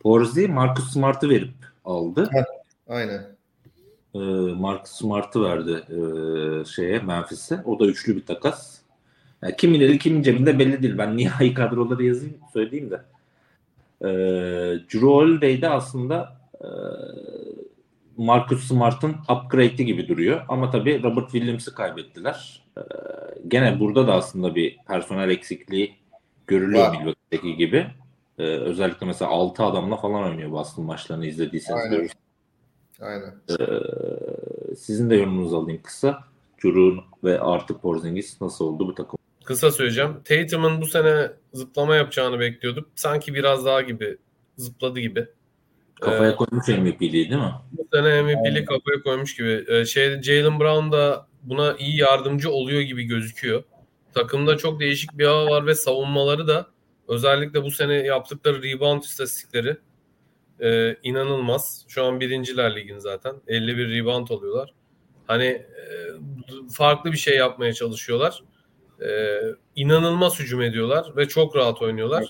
Porzi Marcus Smart'ı verip aldı. Aynen. E, Marcus Smart'ı verdi e, şeye Memphis'e. O da üçlü bir takas. Yani kimin eli kimin cebinde belli değil. Ben nihai [LAUGHS] kadroları yazayım söyleyeyim de. E, Drew Holiday'de aslında e, Marcus Smart'ın upgrade'i gibi duruyor. Ama tabii Robert Williams'ı kaybettiler. E, gene burada da aslında bir personel eksikliği görülüyor Milwaukee'deki gibi. Ee, özellikle mesela 6 adamla falan oynuyor Boston maçlarını izlediyseniz Aynen. Aynen. Ee, sizin de yorumunuzu alayım kısa. Curun ve artı Porzingis nasıl oldu bu takım? Kısa söyleyeceğim. Tatum'un bu sene zıplama yapacağını bekliyorduk. Sanki biraz daha gibi zıpladı gibi. Kafaya ee, koymuş MVP'liği değil mi? Bu sene MVP'liği kafaya koymuş gibi. Ee, şey Jalen Brown da buna iyi yardımcı oluyor gibi gözüküyor. Takımda çok değişik bir hava var ve savunmaları da özellikle bu sene yaptıkları rebound istatistikleri e, inanılmaz. Şu an birinciler ligin zaten. 51 rebound oluyorlar. Hani e, farklı bir şey yapmaya çalışıyorlar. E, inanılmaz hücum ediyorlar ve çok rahat oynuyorlar.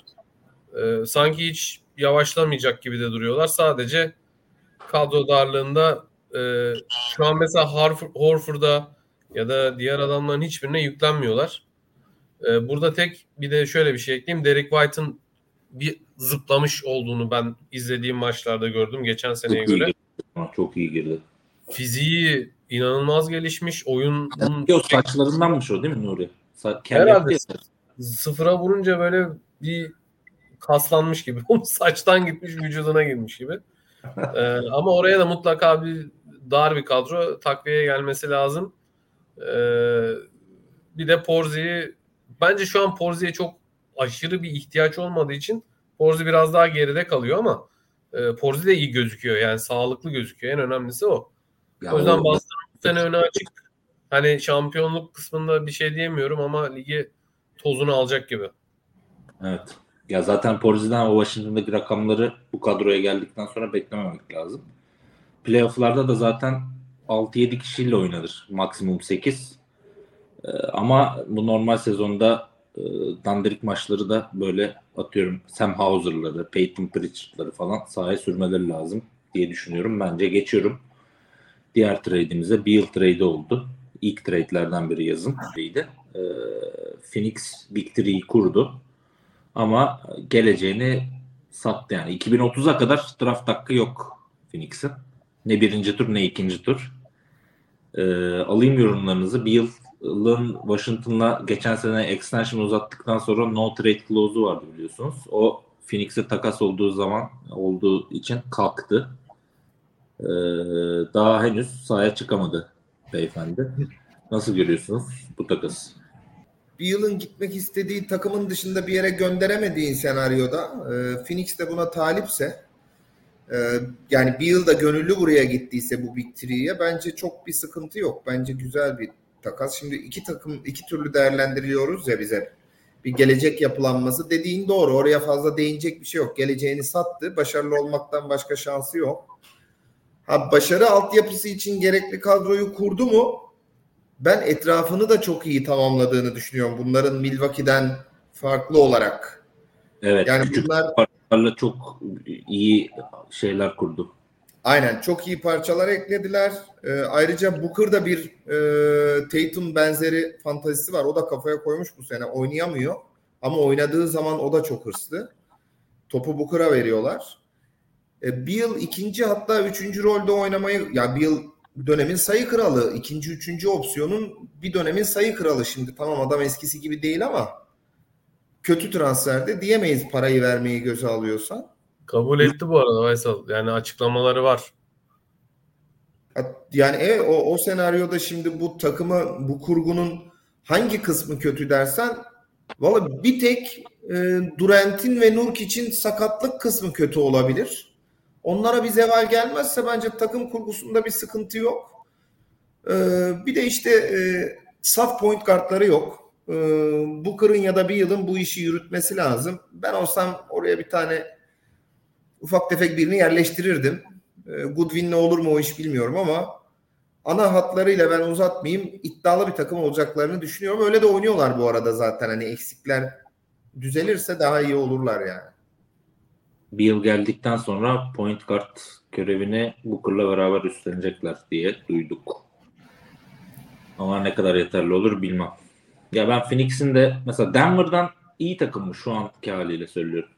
E, sanki hiç yavaşlamayacak gibi de duruyorlar. Sadece kadro darlığında e, şu an mesela Horford'a ya da diğer adamların hiçbirine yüklenmiyorlar. Ee, burada tek bir de şöyle bir şey ekleyeyim. Derek White'ın bir zıplamış olduğunu ben izlediğim maçlarda gördüm geçen seneye çok göre. Iyi çok iyi girdi. Fiziği inanılmaz gelişmiş. Oyun Yok saçlarındanmış o değil mi Nuri? Sa- Herhalde sıfıra vurunca böyle bir kaslanmış gibi. [LAUGHS] Saçtan gitmiş vücuduna girmiş gibi. [LAUGHS] ee, ama oraya da mutlaka bir dar bir kadro takviye gelmesi lazım. Ee, bir de Porzi'yi bence şu an Porzi'ye çok aşırı bir ihtiyaç olmadığı için Porzi biraz daha geride kalıyor ama e, Porzi de iyi gözüküyor. Yani sağlıklı gözüküyor. En önemlisi o. Ya o yüzden Boston bu sene öne açık. Hani şampiyonluk kısmında bir şey diyemiyorum ama ligi tozunu alacak gibi. Evet. Ya zaten Porzi'den o Washington'daki rakamları bu kadroya geldikten sonra beklememek lazım. Playoff'larda da zaten 6-7 kişiyle oynanır. Maksimum 8. Ee, ama bu normal sezonda e, dandirik maçları da böyle atıyorum Sam Hauser'ları, Peyton Pritchard'ları falan sahaya sürmeleri lazım diye düşünüyorum. Bence geçiyorum. Diğer trade'imize Beal trade oldu. İlk trade'lerden biri yazın. Ee, Phoenix Victory'yi kurdu. Ama geleceğini sattı yani. 2030'a kadar draft hakkı yok Phoenix'in. Ne birinci tur ne ikinci tur. Ee, alayım yorumlarınızı. Beal Yılın Washington'la geçen sene extension uzattıktan sonra no trade clause'u vardı biliyorsunuz. O Phoenix'e takas olduğu zaman olduğu için kalktı. Ee, daha henüz sahaya çıkamadı beyefendi. Nasıl görüyorsunuz bu takas? Bir yılın gitmek istediği takımın dışında bir yere gönderemediğin senaryoda e, Phoenix de buna talipse e, yani bir yılda gönüllü buraya gittiyse bu Big Three'ye bence çok bir sıkıntı yok. Bence güzel bir takas. Şimdi iki takım iki türlü değerlendiriliyoruz ya bize. Bir gelecek yapılanması dediğin doğru. Oraya fazla değinecek bir şey yok. Geleceğini sattı. Başarılı olmaktan başka şansı yok. Ha başarı altyapısı için gerekli kadroyu kurdu mu? Ben etrafını da çok iyi tamamladığını düşünüyorum. Bunların Milwaukee'den farklı olarak. Evet. Yani küçük bunlar çok iyi şeyler kurdu. Aynen çok iyi parçalar eklediler. E, ayrıca Booker'da bir e, Tatum benzeri fantazisi var. O da kafaya koymuş bu sene. Oynayamıyor. Ama oynadığı zaman o da çok hırslı. Topu Booker'a veriyorlar. E, Bill ikinci hatta üçüncü rolde oynamayı ya yani Bill dönemin sayı kralı. ikinci üçüncü opsiyonun bir dönemin sayı kralı. Şimdi tamam adam eskisi gibi değil ama kötü transferde diyemeyiz parayı vermeyi göze alıyorsan. Kabul etti bu arada Faysal. Yani açıklamaları var. Yani evet, o, o senaryoda şimdi bu takımı bu kurgunun hangi kısmı kötü dersen valla bir tek e, Durant'in ve Nurk için sakatlık kısmı kötü olabilir. Onlara bir zeval gelmezse bence takım kurgusunda bir sıkıntı yok. Ee, bir de işte e, saf point kartları yok. Ee, Booker'ın ya da bir yılın bu işi yürütmesi lazım. Ben olsam oraya bir tane ufak tefek birini yerleştirirdim. Ee, Goodwin ne olur mu o iş bilmiyorum ama ana hatlarıyla ben uzatmayayım iddialı bir takım olacaklarını düşünüyorum. Öyle de oynuyorlar bu arada zaten hani eksikler düzelirse daha iyi olurlar yani. Bir yıl geldikten sonra point guard görevini Booker'la beraber üstlenecekler diye duyduk. Ama ne kadar yeterli olur bilmem. Ya ben Phoenix'in de mesela Denver'dan iyi takım mı şu anki haliyle söylüyorum.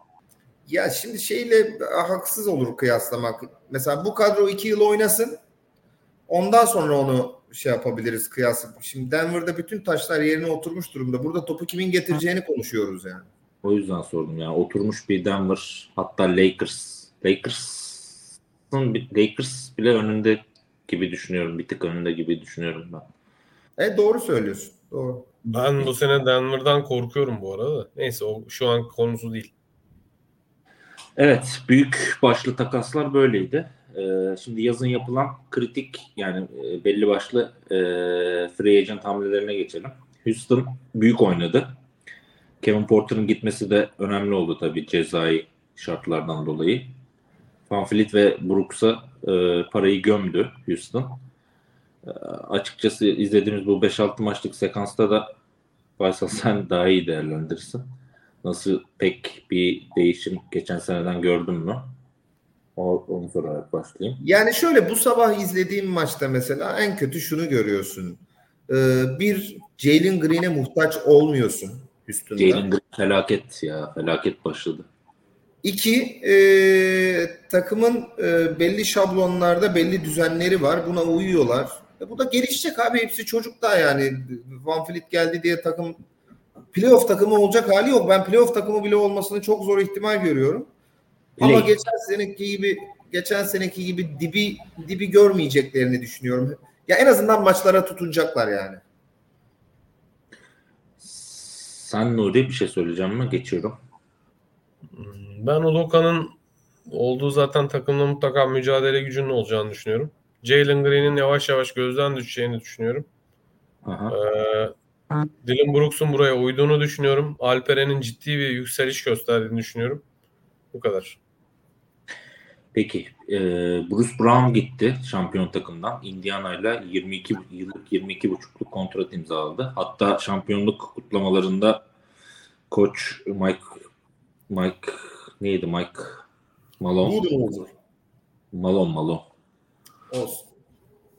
Ya şimdi şeyle haksız olur kıyaslamak. Mesela bu kadro iki yıl oynasın. Ondan sonra onu şey yapabiliriz kıyas. Şimdi Denver'da bütün taşlar yerine oturmuş durumda. Burada topu kimin getireceğini konuşuyoruz yani. O yüzden sordum yani. Oturmuş bir Denver hatta Lakers. Lakers'ın Lakers bile önünde gibi düşünüyorum. Bir tık önünde gibi düşünüyorum ben. E doğru söylüyorsun. Doğru. Ben bu sene Denver'dan korkuyorum bu arada. Neyse o şu an konusu değil. Evet, büyük başlı takaslar böyleydi. Ee, şimdi yazın yapılan kritik yani e, belli başlı e, free agent hamlelerine geçelim. Houston büyük oynadı. Kevin Porter'ın gitmesi de önemli oldu tabii cezai şartlardan dolayı. Van Fleet ve Brooks'a e, parayı gömdü Houston. E, açıkçası izlediğimiz bu 5-6 maçlık sekansta da Faysal sen daha iyi değerlendirirsin. Nasıl pek bir değişim geçen seneden gördün mü? O, onu sorarak başlayayım. Yani şöyle bu sabah izlediğim maçta mesela en kötü şunu görüyorsun. Ee, bir Jalen Green'e muhtaç olmuyorsun üstünde. Jalen Green felaket ya. Felaket başladı. İki, e, takımın e, belli şablonlarda belli düzenleri var. Buna uyuyorlar. E, bu da gelişecek abi. Hepsi çocuk daha yani. Van Fleet geldi diye takım playoff takımı olacak hali yok. Ben playoff takımı bile olmasını çok zor ihtimal görüyorum. Ama Play. geçen seneki gibi geçen seneki gibi dibi dibi görmeyeceklerini düşünüyorum. Ya en azından maçlara tutunacaklar yani. Sen Nuri bir şey söyleyeceğim mi? Geçiyorum. Ben Udoka'nın olduğu zaten takımda mutlaka mücadele gücünün olacağını düşünüyorum. Jalen Green'in yavaş yavaş gözden düşeceğini düşünüyorum. Aha. Ee, Dylan Brooks'un buraya uyduğunu düşünüyorum. Alperen'in ciddi bir yükseliş gösterdiğini düşünüyorum. Bu kadar. Peki. e, Bruce Brown gitti şampiyon takımdan. Indiana ile 22 yıllık 22 buçukluk kontrat imzaladı. Hatta şampiyonluk kutlamalarında koç Mike Mike neydi Mike Malone. Malone Malone Olsun.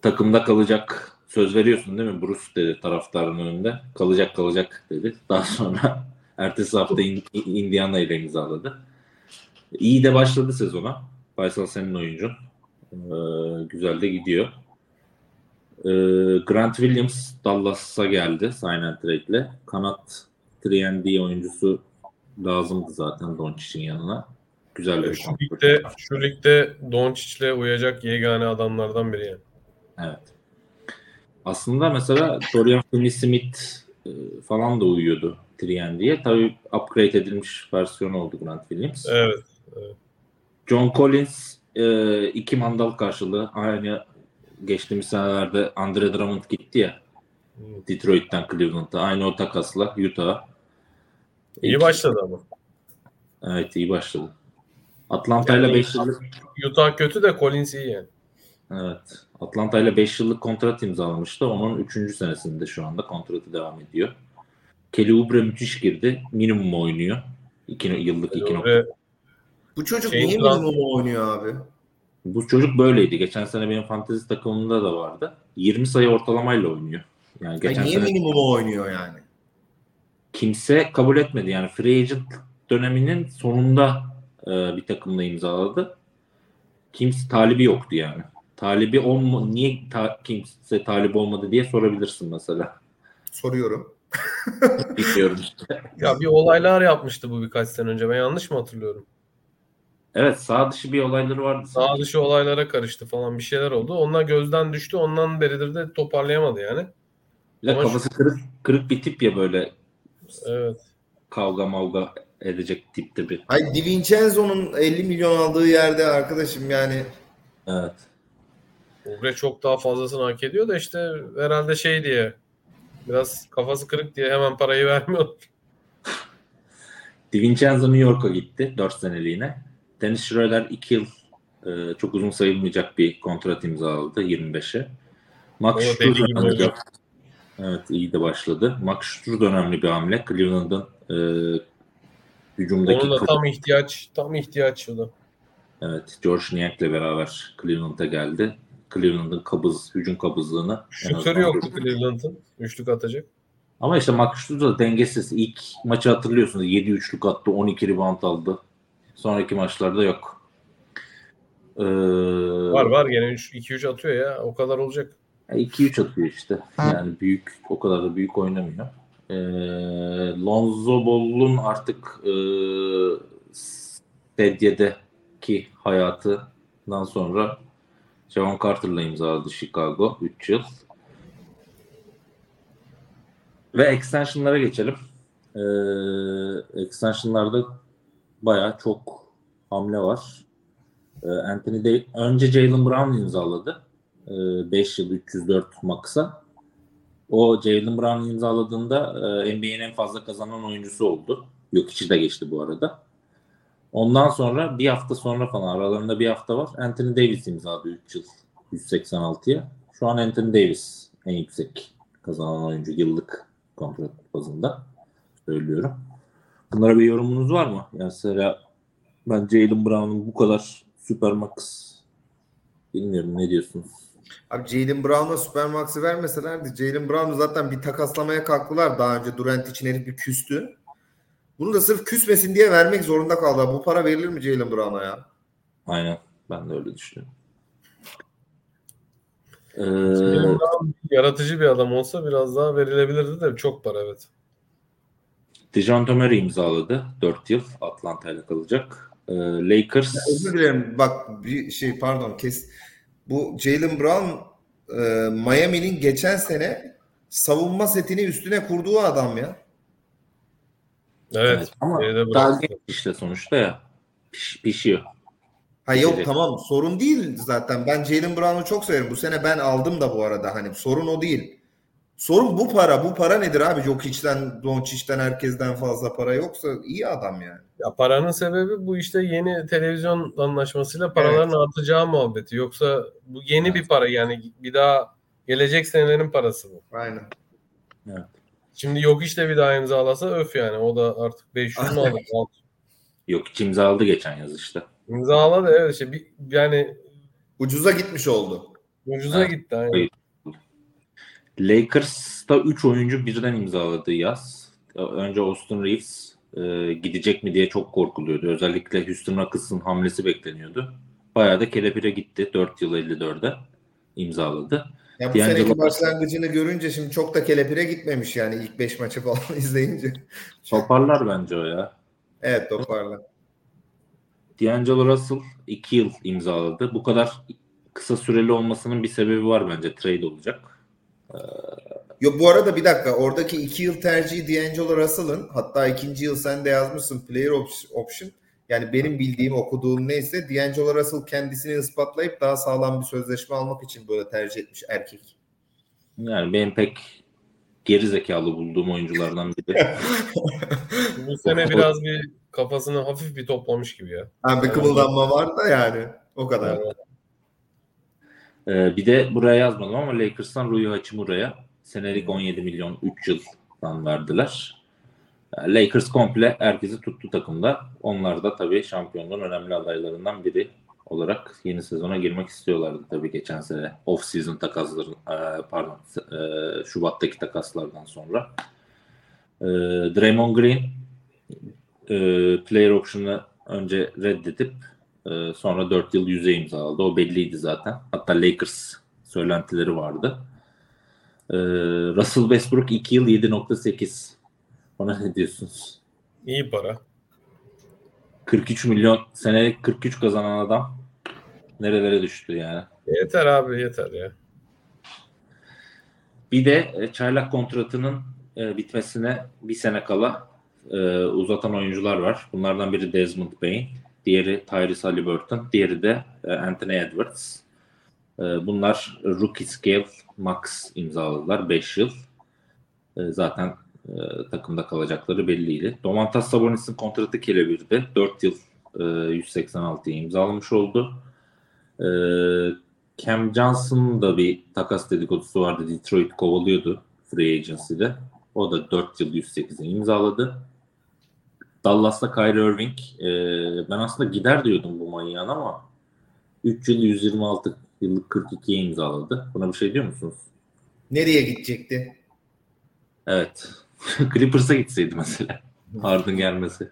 takımda kalacak söz veriyorsun değil mi Bruce dedi taraftarın önünde. Kalacak kalacak dedi. Daha sonra [LAUGHS] ertesi hafta In- Indiana ile imzaladı. İyi de başladı sezona. Faysal senin oyuncun. Ee, güzel de gidiyor. Ee, Grant Williams Dallas'a geldi sign and trade'le. Kanat 3 oyuncusu lazımdı zaten Doncic'in yanına. Güzel bir Şu ligde, şu ligde Doncic'le uyacak yegane adamlardan biri yani. Evet. Aslında mesela Dorian Finney-Smith e, falan da uyuyordu diye. Tabii upgrade edilmiş versiyonu oldu Grant Williams. Evet. John Collins e, iki mandal karşılığı aynı geçtiğimiz senelerde Andre Drummond gitti ya Detroit'ten Cleveland'a. Aynı o takasla Utah. İyi başladı ama. Evet iyi başladı. Atlanta ile Yani 5 yıllık Utah kötü de Collins iyi yani. Evet. Atlanta ile 5 yıllık kontrat imzalamıştı. Onun 3. senesinde şu anda kontratı devam ediyor. Kelly Oubre müthiş girdi. Minimum oynuyor. 2 yıllık 2 nokta. Bu çocuk Şeyin niye minimum oynuyor abi? Bu çocuk böyleydi. Geçen sene benim fantezi takımımda da vardı. 20 sayı ortalamayla oynuyor. Yani geçen niye sene minimum oynuyor yani? kimse kabul etmedi. Yani free agent döneminin sonunda e, bir takımla imzaladı. Kimse talibi yoktu yani. Talibi olma niye ta- kimse talip olmadı diye sorabilirsin mesela. Soruyorum. [LAUGHS] Bilmiyorum işte. ya bir olaylar yapmıştı bu birkaç sene önce. Ben yanlış mı hatırlıyorum? Evet sağ dışı bir olayları vardı. Sağ dışı olaylara karıştı falan bir şeyler oldu. Onlar gözden düştü. Ondan beridir de toparlayamadı yani. Bir de Ama kafası kırık, kırık bir tip ya böyle Evet. kavga mavga edecek tipte bir. Ay Di Vincenzo'nun 50 milyon aldığı yerde arkadaşım yani Evet. Ubre çok daha fazlasını hak ediyor da işte herhalde şey diye biraz kafası kırık diye hemen parayı [LAUGHS] vermiyor. DiVincenzo New York'a gitti 4 seneliğine. Dennis Schroeder 2 yıl e, çok uzun sayılmayacak bir kontrat imzaladı 25'e. Max Struz. Evet iyi de başladı. Max Struz önemli bir hamle. Cleveland'ın e, hücumdaki Onun da tam ihtiyaç, tam ihtiyaç o da. Evet, George Niang'le beraber Cleveland'a geldi. Cleveland'ın kabız, hücum kabızlığını en Şutörü yoktu Cleveland'ın. Üçlük atacak. Ama işte Struz da dengesiz. İlk maçı hatırlıyorsunuz. 7 üçlük attı, 12 rebound aldı. Sonraki maçlarda yok. Ee, Var var gene 2-3 atıyor ya. O kadar olacak. 2-3 atıyor işte. Yani büyük, o kadar da büyük oynamıyor. Ee, Lonzo Ball'un artık e, Sedye'deki hayatından sonra Javon Carter'la imzaladı Chicago 3 yıl. Ve extension'lara geçelim. Ee, extension'larda bayağı çok hamle var. Ee, Anthony Davis önce Jalen Brown imzaladı. 5 yıl 304 maksa. O Jalen Brown imzaladığında e, NBA'nin en fazla kazanan oyuncusu oldu. Yok içi de geçti bu arada. Ondan sonra bir hafta sonra falan aralarında bir hafta var. Anthony Davis imzaladı 3 yıl 186'ya. Şu an Anthony Davis en yüksek kazanan oyuncu yıllık kontrat bazında söylüyorum. Bunlara bir yorumunuz var mı? Yani mesela ben Jalen Brown'un bu kadar süper max bilmiyorum ne diyorsunuz? Abi Jalen Brown'a Supermax'ı vermeselerdi Jalen Brown'u zaten bir takaslamaya kalktılar daha önce Durant için herif bir küstü. Bunu da sırf küsmesin diye vermek zorunda kaldılar. Bu para verilir mi Jalen Brown'a ya? Aynen. Ben de öyle düşünüyorum. Ee, yaratıcı bir adam olsa biraz daha verilebilirdi de çok para evet. Dejounte Murray imzaladı. 4 yıl Atlanta ile kalacak. Ee, Lakers Özür dilerim bak bir şey pardon kes. Bu Jalen Brown e, Miami'nin geçen sene savunma setini üstüne kurduğu adam ya. Evet. ama daha bıraktı. genç işte sonuçta ya. Piş- pişiyor. Ha yok Evet. tamam sorun değil zaten. Ben Jalen Brown'u çok severim. Bu sene ben aldım da bu arada hani sorun o değil. Sorun bu para. Bu para nedir abi? Jokic'ten, Doncic'ten herkesten fazla para yoksa iyi adam yani. Ya paranın sebebi bu işte yeni televizyon anlaşmasıyla paraların artacağı muhabbeti. Yoksa bu yeni bir para yani bir daha gelecek senelerin parası bu. Aynen. Şimdi yok işte bir daha imzalasa öf yani. O da artık 500 mü [LAUGHS] alır? Yok hiç imzaladı geçen yaz işte. İmzala da evet işte bir, yani Ucuza gitmiş oldu. ucuza Evet. gitti. Aynen. Lakers'ta 3 oyuncu birden imzaladı yaz. Önce Austin Reeves e, gidecek mi diye çok korkuluyordu. Özellikle Houston Rockets'ın hamlesi bekleniyordu. Bayağı da kelepire gitti. 4 yıl 54'e imzaladı. Ya bu D'Angelo seneki başlangıcını görünce şimdi çok da kelepire gitmemiş yani ilk 5 maçı falan [LAUGHS] izleyince. Toparlar bence o ya. Evet toparla. D'Angelo Russell 2 yıl imzaladı. Bu kadar kısa süreli olmasının bir sebebi var bence. Trade olacak. Yok bu arada bir dakika oradaki 2 yıl tercihi D'Angelo Russell'ın hatta ikinci yıl sen de yazmışsın player op- option. Yani benim bildiğim okuduğum neyse D'Angelo Russell kendisini ispatlayıp daha sağlam bir sözleşme almak için böyle tercih etmiş erkek. Yani benim pek geri zekalı bulduğum oyunculardan biri. [LAUGHS] Bu sene biraz bir kafasını hafif bir toplamış gibi ya. Ha, bir kımıldanma var da yani o kadar. Evet. Ee, bir de buraya yazmadım ama Lakers'tan Rui Hachimura'ya senelik 17 milyon 3 yıldan verdiler. Yani Lakers komple herkesi tuttu takımda. Onlar da tabii şampiyonluğun önemli adaylarından biri olarak yeni sezona girmek istiyorlardı tabii geçen sene off season takasları e, pardon e, Şubat'taki takaslardan sonra. E, Draymond Green e, player option'ı önce reddedip e, sonra 4 yıl yüze imzaladı. O belliydi zaten. Hatta Lakers söylentileri vardı. E, Russell Westbrook 2 yıl 7.8 ona ne diyorsunuz? İyi para. 43 milyon senelik 43 kazanan adam nerelere düştü yani. Yeter abi yeter ya. Bir de e, çaylak kontratının e, bitmesine bir sene kala e, uzatan oyuncular var. Bunlardan biri Desmond Bain, diğeri Tyrese Halliburton, diğeri de e, Anthony Edwards. E, bunlar rookie scale max imzaladılar 5 yıl. E, zaten takımda kalacakları belliydi. Domantas Sabonis'in kontratı kelevirdi. 4 yıl e, 186'ya imzalamış oldu. E, Cam Johnson'ın da bir takas dedikodusu vardı. Detroit kovalıyordu free agency'de. O da 4 yıl 108'e imzaladı. Dallas'ta Kyrie Irving. E, ben aslında gider diyordum bu manyağın ama 3 yıl 126 yıllık 42'ye imzaladı. Buna bir şey diyor musunuz? Nereye gidecekti? Evet. [LAUGHS] Clippers'a gitseydi mesela. Harden gelmesi.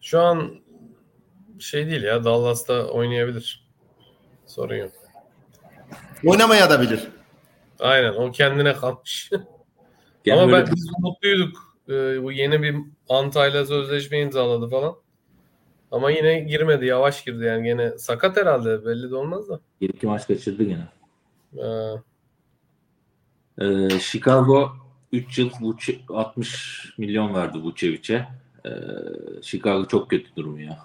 Şu an şey değil ya Dallas'ta oynayabilir. Sorun yok. Oynamaya da bilir. Aynen o kendine kalmış. Gel Ama böyle ben biz mutluyduk. Ee, bu yeni bir Antay'la sözleşme imzaladı falan. Ama yine girmedi. Yavaş girdi yani. Gene sakat herhalde. Belli de olmaz da. bir iki maç kaçırdı gene. Ee, Ee, Chicago 3 yıl Vuce- 60 milyon verdi Vucevic'e. Ee, Chicago çok kötü durum ya.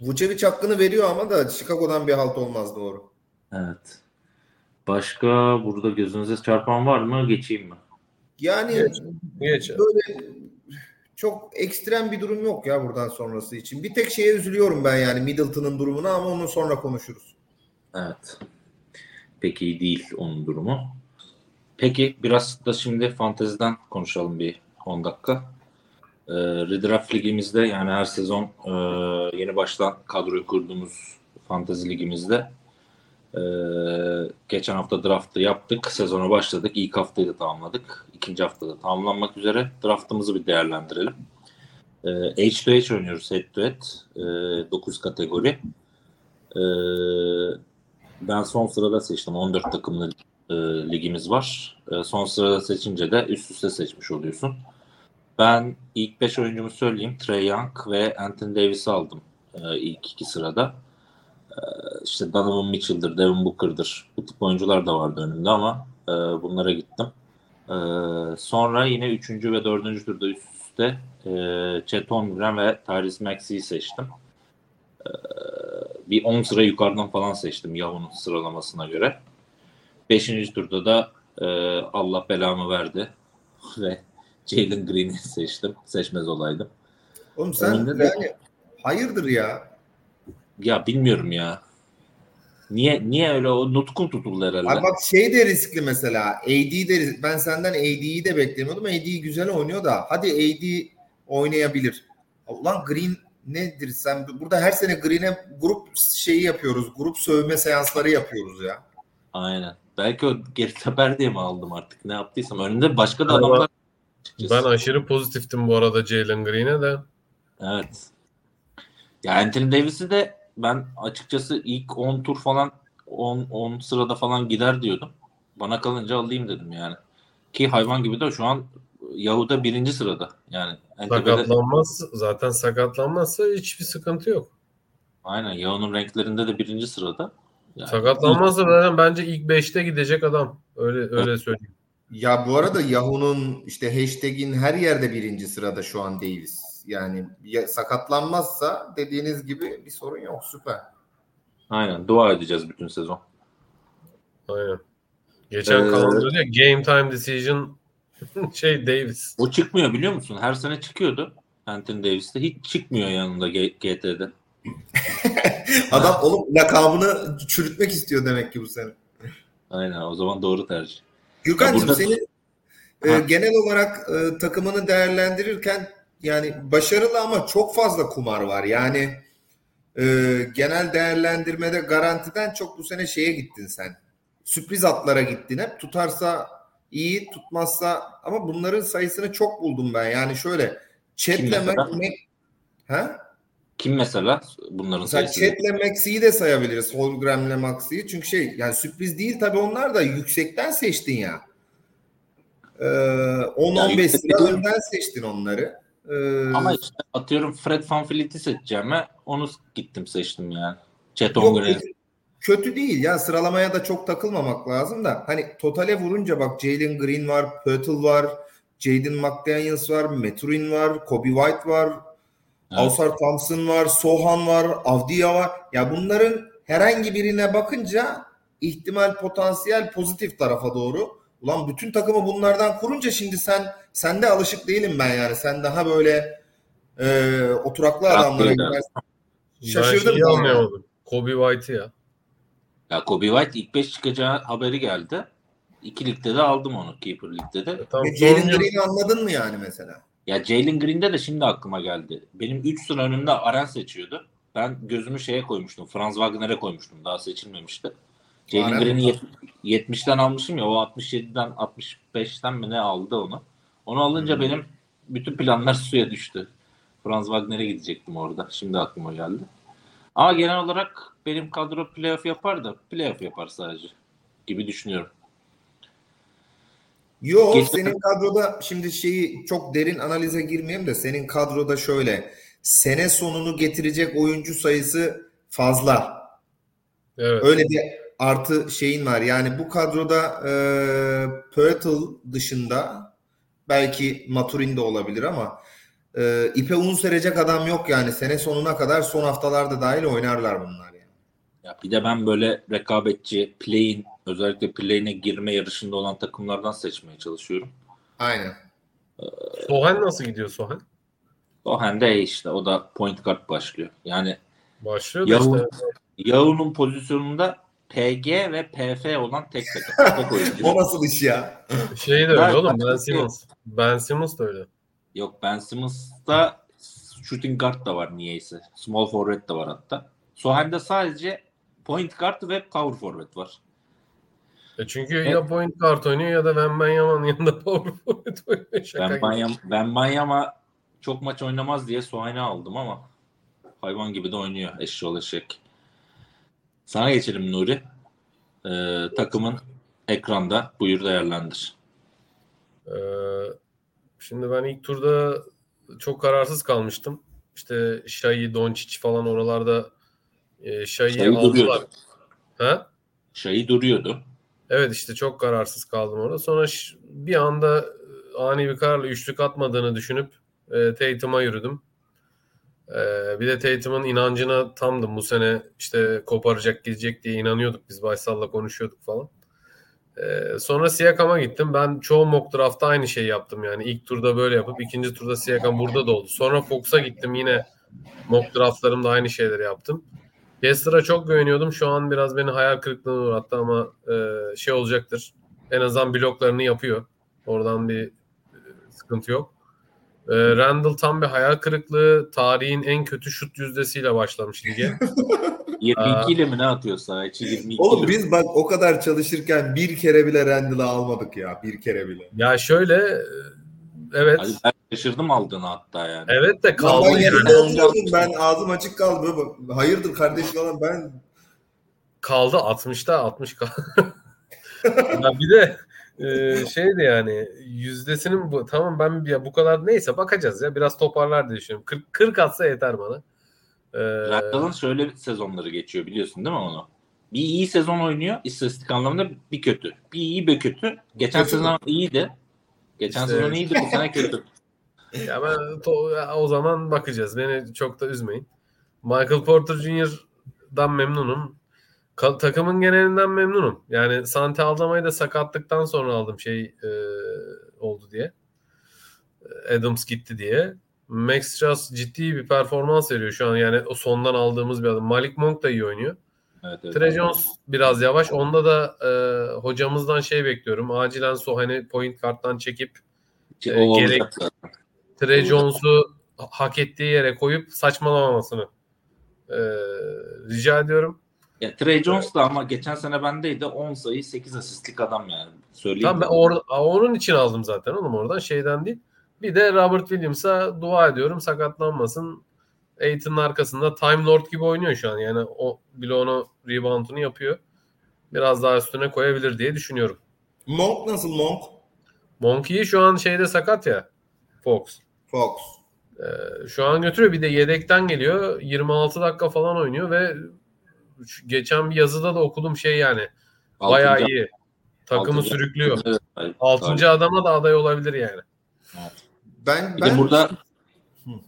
Vucevic hakkını veriyor ama da Chicago'dan bir halt olmaz doğru. Evet. Başka burada gözünüze çarpan var mı? Geçeyim mi? Yani Geç. geç. böyle çok ekstrem bir durum yok ya buradan sonrası için. Bir tek şeye üzülüyorum ben yani Middleton'ın durumuna ama onu sonra konuşuruz. Evet. Pek iyi değil onun durumu. Peki biraz da şimdi fanteziden konuşalım bir 10 dakika. Ee, Redraft ligimizde yani her sezon e, yeni baştan kadroyu kurduğumuz fantezi ligimizde e, geçen hafta draftı yaptık. Sezona başladık. İlk haftayı da tamamladık. İkinci haftada tamamlanmak üzere. Draftımızı bir değerlendirelim. E, H to H oynuyoruz head to head. E, 9 kategori. E, ben son sırada seçtim. 14 takımlı e, ligimiz var. E, son sırada seçince de üst üste seçmiş oluyorsun. Ben ilk 5 oyuncumu söyleyeyim. Trey Young ve Anthony Davis'i aldım e, ilk iki sırada. E, işte Donovan Mitchell'dır, Devin Booker'dır. Bu tip oyuncular da vardı önümde ama e, bunlara gittim. E, sonra yine 3. ve 4. turda üst üste e, Chet Holmgren ve Tyrese Maxey'i seçtim. E, bir 10 sıra yukarıdan falan seçtim Yahoo'nun sıralamasına göre. 5. turda da e, Allah belamı verdi [LAUGHS] ve Jalen Green'i seçtim. Seçmez olaydım. Oğlum sen Önünde de- yani hayırdır ya? Ya bilmiyorum ya. Niye niye öyle o nutkun tutuldu herhalde. Abi bak şey de riskli mesela. AD de risk- ben senden AD'yi de beklemiyordum. AD güzel oynuyor da hadi AD oynayabilir. Ulan Green nedir sen burada her sene Green'e grup şeyi yapıyoruz. Grup sövme seansları yapıyoruz ya. Aynen. Belki o geri teper diye mi aldım artık ne yaptıysam. Önünde başka da Ama adamlar. Ben aşırı pozitiftim bu arada Jalen Green'e de. Evet. Ya Anthony Davis'i de ben açıkçası ilk 10 tur falan 10, 10 sırada falan gider diyordum. Bana kalınca alayım dedim yani. Ki hayvan gibi de şu an Yahuda birinci sırada. Yani Sakatlanmaz. Zaten sakatlanmazsa hiçbir sıkıntı yok. aynen Yahu'nun renklerinde de birinci sırada. Yani Sakatlanmazsa zaten bence ilk 5'te gidecek adam. Öyle öyle söyleyeyim. Ya bu arada Yahoo'nun işte hashtag'in her yerde birinci sırada şu an Davis. Yani ya, sakatlanmazsa dediğiniz gibi bir sorun yok. Süper. Aynen dua edeceğiz bütün sezon. Aynen. Geçen Ee, Kaan ya game time decision [LAUGHS] şey Davis. O çıkmıyor biliyor musun? Her sene çıkıyordu. Anthony Davis'te hiç çıkmıyor yanında G- GT'de. [LAUGHS] Adam oğlum lakabını çürütmek istiyor demek ki bu sene. Aynen o zaman doğru tercih. Gürkan'cığım burada- senin e, genel olarak e, takımını değerlendirirken yani başarılı ama çok fazla kumar var. Yani e, genel değerlendirmede garantiden çok bu sene şeye gittin sen. Sürpriz atlara gittin hep. Tutarsa iyi, tutmazsa ama bunların sayısını çok buldum ben. Yani şöyle mesela? Mac- ha? Kim mesela bunların Mesela sayısı? Chat'le Maxi'yi de sayabiliriz. Holgram'le Maxi'yi. Çünkü şey yani sürpriz değil tabii onlar da yüksekten seçtin ya. Ee, 10-15 yüksek sıra değil. önden seçtin onları. Ee, Ama işte atıyorum Fred Van Vliet'i seçeceğime onu gittim seçtim yani. Chet yok, Holmgren. kötü, kötü değil ya sıralamaya da çok takılmamak lazım da hani totale vurunca bak Jalen Green var, Pötl var, Jaden McDaniels var, Meturin var, Kobe White var, Evet. Ausar Thompson var, Sohan var, Avdia var. Ya bunların herhangi birine bakınca ihtimal potansiyel pozitif tarafa doğru. Ulan bütün takımı bunlardan kurunca şimdi sen sende alışık değilim ben yani. Sen daha böyle e, oturaklı adamlara gidersin. Şaşırdım ben. anlayamadım. Kobe White'ı ya. Ya Kobe White ilk 5 çıkacağı haberi geldi. İki ligde de aldım onu Keeper ligde de. E, Tamam, Jalen. Green'i anladın mı yani mesela? Ya Jalen Green'de de şimdi aklıma geldi. Benim 3 sıra önümde Aren seçiyordu. Ben gözümü şeye koymuştum. Franz Wagner'e koymuştum. Daha seçilmemişti. Jalen Green'i mi? yet- 70'ten almışım ya. O 67'den 65'ten mi ne aldı onu. Onu alınca Hmm. benim bütün planlar suya düştü. Franz Wagner'e gidecektim orada. Şimdi aklıma geldi. Ama genel olarak benim kadro playoff yapar da playoff yapar sadece gibi düşünüyorum. Yo Geçen- senin kadroda şimdi şeyi çok derin analize girmeyeyim de senin kadroda şöyle sene sonunu getirecek oyuncu sayısı fazla. Evet. Öyle bir artı şeyin var. Yani bu kadroda e, Pirtle dışında belki Maturin de olabilir ama e, ipe un serecek adam yok yani. Sene sonuna kadar son haftalarda dahil oynarlar bunlar yani. Ya bir de ben böyle rekabetçi, play'in özellikle play'ine girme yarışında olan takımlardan seçmeye çalışıyorum. Aynen. Sohan nasıl gidiyor Sohan? Hem de işte o da point guard başlıyor. Yani Başlıyor da Yavuz- işte. Yağu'nun pozisyonunda PG ve PF olan tek takım. [LAUGHS] O nasıl iş ya? Şey de öyle Ben- oğlum. Ben Simmons. Ben Simmons da öyle. Yok Ben Simmons'ta shooting guard da var niyeyse. Small forward da var hatta. Sohan'da sadece point guard ve power forward var. E çünkü ya point guard oynuyor ya da Ben Yaman'ın yanında power forward oynuyor. Şaka Ben gibi. Banyam, ben Banyama çok maç oynamaz diye Sohan'ı aldım ama hayvan gibi de oynuyor eşşoğlu eşek. Sana geçelim Nuri. Ee, takımın ekranda buyur değerlendir. Ee, şimdi ben ilk turda çok kararsız kalmıştım. İşte Shai, Doncic falan oralarda e, Shai aldılar. duruyordu. Ha? Şeyi duruyordu. Evet işte çok kararsız kaldım orada. Sonra bir anda e, ani bir kararla üçlük atmadığını düşünüp e, Tatum'a yürüdüm. E, bir de Tatum'un inancına tamdım. Bu sene işte koparacak gidecek diye inanıyorduk. Biz Baysal'la konuşuyorduk falan. E, sonra Siakam'a gittim. Ben çoğu mock draftta aynı şeyi yaptım yani. ilk turda böyle yapıp ikinci turda Siakam burada da oldu. Sonra Fox'a gittim yine mock draftlarımda aynı şeyleri yaptım. Kessler'a çok güveniyordum. Şu an biraz beni hayal kırıklığına uğrattı ama e, şey olacaktır. En azından bloklarını yapıyor. Oradan bir e, sıkıntı yok. E, Randall tam bir hayal kırıklığı. Tarihin en kötü şut yüzdesiyle başlamış lige. [LAUGHS] 22 ile mi ne atıyor saha içi 22 Oğlum biz bak o kadar çalışırken bir kere bile Randall'ı almadık ya. Bir kere bile. ya şöyle evet. Hadi ben şaşırdım aldığını hatta yani. Evet de kaldı. ben yani. Ben ağzım açık kaldı. Hayırdır kardeş falan ben kaldı 60'ta 60 kaldı. ya bir de e, şeydi yani yüzdesinin bu tamam ben ya bu kadar neyse bakacağız ya biraz toparlar diye düşünüyorum. 40, 40 atsa yeter bana. E, Randall'ın şöyle sezonları geçiyor biliyorsun değil mi onu? Bir iyi sezon oynuyor istatistik anlamında bir kötü. Bir iyi bir kötü. Geçen Kötü sezon iyiydi. Geçen İşte- sezon iyiydi bu sene kötü. [LAUGHS] ya ben to- ya o zaman bakacağız. Beni çok da üzmeyin. Michael Porter Jr.'dan memnunum. Ka- takımın genelinden memnunum. Yani Sante Aldamay'ı da sakatlıktan sonra aldım şey e, oldu diye. Adams gitti diye. Max Strauss ciddi bir performans veriyor şu an. Yani o sondan aldığımız bir adam. Malik Monk da iyi oynuyor. Evet, evet. Trey Jones biraz yavaş. Onda da e, hocamızdan şey bekliyorum. Acilen Sohan'i point karttan çekip Ki e, gerek-. Trey Jones'u hak ettiği yere koyup saçmalamamasını e, rica ediyorum. Ya Trey Jones da ama geçen sene bendeydi 10 sayı 8 asistlik adam yani. Söyleyeyim. Tamam ben or- onun için aldım zaten oğlum oradan şeyden değil. Bir de Robert Williams'a dua ediyorum sakatlanmasın. Aiton'un arkasında Time Lord gibi oynuyor şu an. Yani o bile onu reboundunu yapıyor. Biraz daha üstüne koyabilir diye düşünüyorum. Monk nasıl Monk? Monkey şu an şeyde sakat ya. Fox. Fox. Ee, şu an götürüyor. Bir de yedekten geliyor. 26 dakika falan oynuyor ve geçen bir yazıda da okudum şey yani. Bayağı Altıncı- iyi. Takımı altıncı- sürüklüyor. Evet, evet. Altıncı adama da aday olabilir yani. Ben Bir ben de burada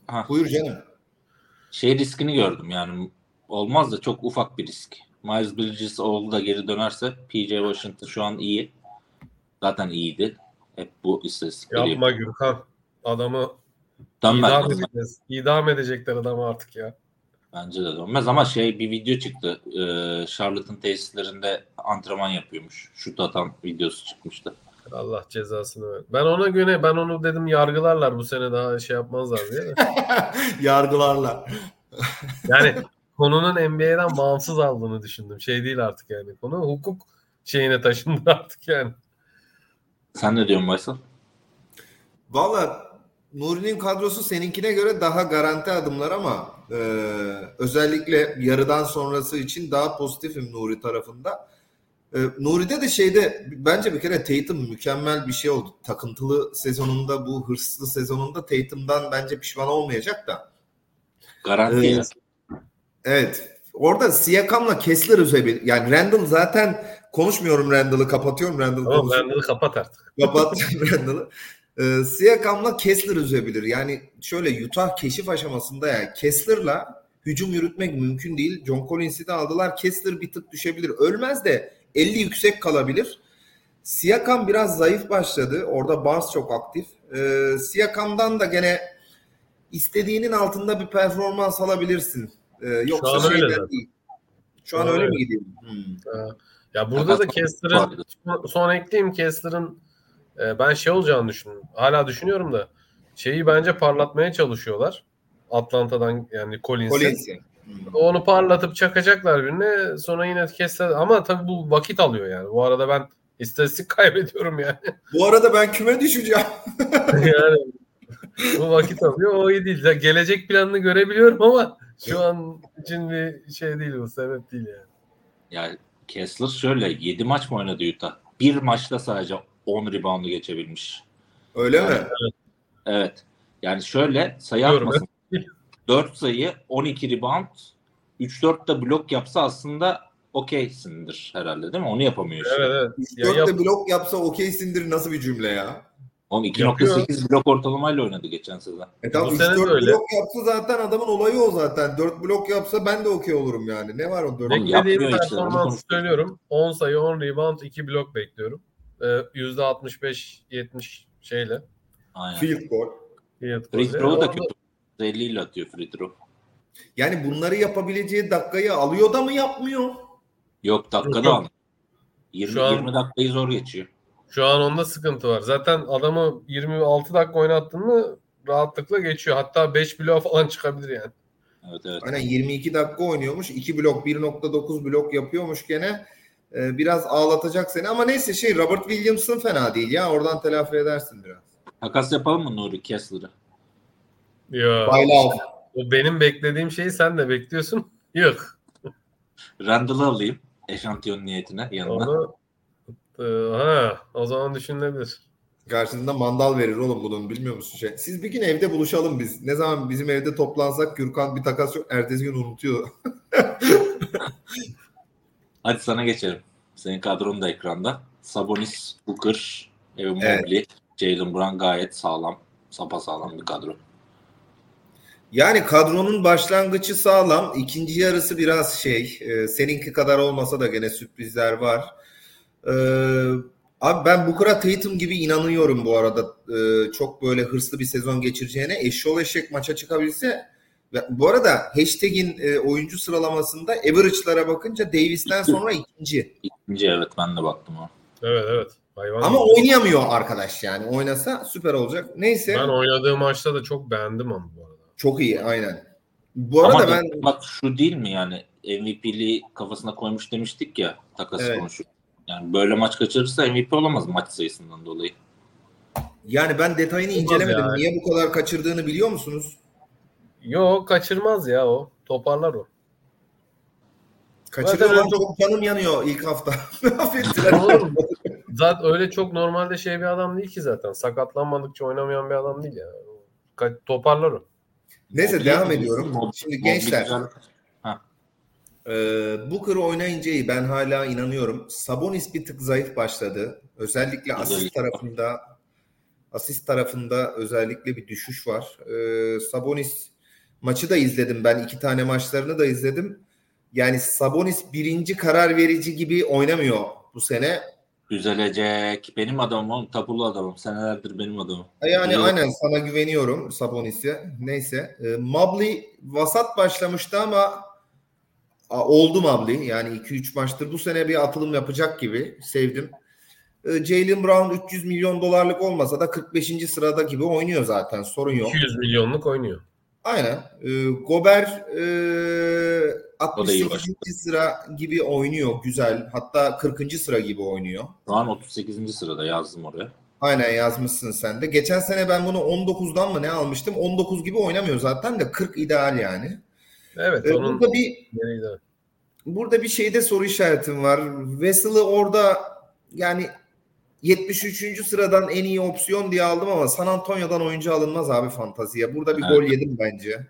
ha, buyur canım. şey riskini gördüm yani olmaz da çok ufak bir risk. Miles Bridges oğlu da geri dönerse PJ Washington şu an iyi. Zaten iyiydi. Hep bu istatistikleri Yapma Gürkan. Adamı Dönmez. idam edeceğiz. İdam edecekler adamı artık ya. Bence de dönmez ama şey bir video çıktı. Ee, Charlotte'ın tesislerinde antrenman yapıyormuş. Şut atan videosu çıkmıştı. Allah cezasını ver. Ben ona göre ben onu dedim yargılarlar bu sene daha şey yapmazlar diye. de. [LAUGHS] Yargılarla. Yani konunun NBA'den bağımsız aldığını düşündüm. Şey değil artık yani. Konu hukuk şeyine taşındı [LAUGHS] artık yani. Sen ne diyorsun Baysal? Valla Nuri'nin kadrosu seninkine göre daha garanti adımlar ama e, özellikle yarıdan sonrası için daha pozitifim Nuri tarafında. E, Nuri'de de şeyde bence bir kere Tatum mükemmel bir şey oldu. Takıntılı sezonunda bu hırslı sezonunda Tatum'dan bence pişman olmayacak da. Garanti Ee. Evet. Orada Siakam'la Kessler üzebil. Yani Randall zaten konuşmuyorum Randall'ı kapatıyorum Randall Tamam. Randall'ı kapat artık. Kapat [LAUGHS] Randall'ı. Ee, Siakam'la Kessler üzebilir. Yani şöyle Utah keşif aşamasında yani Kessler'la hücum yürütmek mümkün değil. John Collins'i de aldılar. Kessler bir tık düşebilir. Ölmez de 50 yüksek kalabilir. Siakam biraz zayıf başladı. Orada Barnes çok aktif. Ee, Siakam'dan da gene istediğinin altında bir performans alabilirsin. Ee, yoksa an öyle değil. Şu Şu an öyle öyle. mi gidiyor? Hmm. Ha. Ya burada da Kessler'ın son, son ekleyeyim Kessler'ın e, ben şey olacağını düşünüyorum. Hala düşünüyorum da şeyi bence parlatmaya çalışıyorlar. Atlanta'dan yani Collins'i. Collins'i. Onu parlatıp çakacaklar birine. Sonra yine Kessler ama tabii bu vakit alıyor yani. Bu arada ben istatistik [LAUGHS] kaybediyorum yani. Bu arada ben küme düşeceğim. [LAUGHS] yani bu vakit alıyor. O iyi değil. Ya Gelecek planını görebiliyorum ama şu an için bir şey değil bu. Sebep değil yani. Yani Kessler şöyle 7 maç mı oynadı Utah? Bir maçta sadece 10 reboundu geçebilmiş. Öyle mi? Evet. Yani şöyle sayı Diyorum, atmasın. 4 sayı, 12 rebound, 3-4 de blok yapsa aslında okeysindir herhalde değil mi? Onu yapamıyor işte. Evet evet. Ya 4 yap- de blok yapsa okeysindir nasıl bir cümle ya? Oğlum Yapıyor. 2.8 blok ortalamayla oynadı geçen sezon. E tamam Bu 3 sene de 4 öyle. blok yapsa zaten adamın olayı o zaten. 4 blok yapsa ben de okey olurum yani. Ne var o 4 Oğlum Beklediğim performansı söylüyorum. 10 sayı, 10 rebound, 2 blok bekliyorum. Ee, %65-70 şeyle. Aynen. field goal. field Free goal'le. throw'u da kötü. 50 ile atıyor free throw. Yani bunları yapabileceği dakikayı alıyor da mı yapmıyor? Yok dakikada Yok. al. 20, Şu an- 20 dakikayı zor geçiyor. Şu an onda sıkıntı var. Zaten adamı 26 dakika oynattın mı rahatlıkla geçiyor. Hatta 5 bloğa falan çıkabilir yani. Evet evet. Aynen 22 dakika oynuyormuş. 2 blok 1.9 blok yapıyormuş gene. Ee, biraz ağlatacak seni ama neyse şey Robert Williams'ın fena değil ya. Oradan telafi edersin biraz. Takas yapalım mı Nuri Kessler'ı? Al. o benim beklediğim şeyi sen de bekliyorsun. [LAUGHS] Yok. Randall'ı alayım eşantiyon niyetine yanına. Onu Ee, ha, o zaman düşünülebilir. Karşında mandal verir oğlum bunun bilmiyor musun şey. Siz bir gün evde buluşalım biz. Ne zaman bizim evde toplansak Gürkan bir takas yok. Ertesi gün unutuyor. [LAUGHS] Hadi sana geçelim. Senin kadron da ekranda. Sabonis, Booker, Evan Evet. Mobley, Jalen Brown gayet sağlam. Sapasağlam bir kadro. Yani kadronun başlangıcı sağlam. İkinci yarısı biraz şey. e, seninki kadar olmasa da gene sürprizler var. E, abi ben Booker'a Tatum gibi inanıyorum bu arada. E, çok böyle hırslı bir sezon geçireceğine. Eşşol eşek maça çıkabilse. Bu arada hashtag'in e, oyuncu sıralamasında average'lara bakınca Davis'ten sonra ikinci. İkinci evet ben de baktım o. Evet evet. Hayvan Ama gibi. oynayamıyor arkadaş yani. Oynasa süper olacak. Neyse. ben oynadığı maçta da çok beğendim ama bu arada. Çok iyi aynen. Bu arada Ama ben bak şu değil mi yani MVP'liği kafasına koymuş demiştik ya takas Evet. konuşup. Yani böyle maç kaçırırsa MVP olamaz maç sayısından dolayı. yani ben detayını Olmaz incelemedim. yani. Niye bu kadar kaçırdığını biliyor musunuz? Yok kaçırmaz ya o. Toparlar o. Kaçırıyor Zaten lan çok- canım yanıyor ilk hafta. [LAUGHS] Affettiler. Oğlum, zaten öyle çok normalde şey bir adam değil ki zaten. Sakatlanmadıkça oynamayan bir adam değil yani. Ka- toparlar o. Neyse Mobley- devam ediyorum. Mobley- Şimdi Mobley gençler. güzel. Ee, Booker oynayınca iyi. Ben hala inanıyorum. Sabonis bir tık zayıf başladı. Özellikle asist tarafında asist tarafında özellikle bir düşüş var. Ee, Sabonis maçı da izledim ben. iki tane maçlarını da izledim. yani Sabonis birinci karar verici gibi oynamıyor bu sene. Düzelecek. Benim adamım oğlum. Tapulu adamım. Senelerdir benim adamım. Yani Yok. aynen sana güveniyorum Sabonis'e. Neyse. E, Mobley vasat başlamıştı ama a, oldu Mobley. Yani 2-3 maçtır bu sene bir atılım yapacak gibi. Sevdim. E, Jalen Brown 300 milyon dolarlık olmasa da 45. sırada gibi oynuyor zaten. Sorun yok. 200 milyonluk oynuyor. Aynen. E, Gober e, O da iyi 68. sıra gibi oynuyor. Güzel. Hatta 40. sıra gibi oynuyor. Şu an 38. sırada yazdım oraya. Aynen yazmışsın sen de. Geçen sene ben bunu 19'dan mı ne almıştım? 19 gibi oynamıyor zaten de 40 ideal yani. Evet Ee, onun burada bir burada bir şeyde soru işaretim var. Vessel'ı orada yani 73. sıradan en iyi opsiyon diye aldım ama San Antonio'dan oyuncu alınmaz abi fantaziye. Burada bir Evet. gol yedim bence.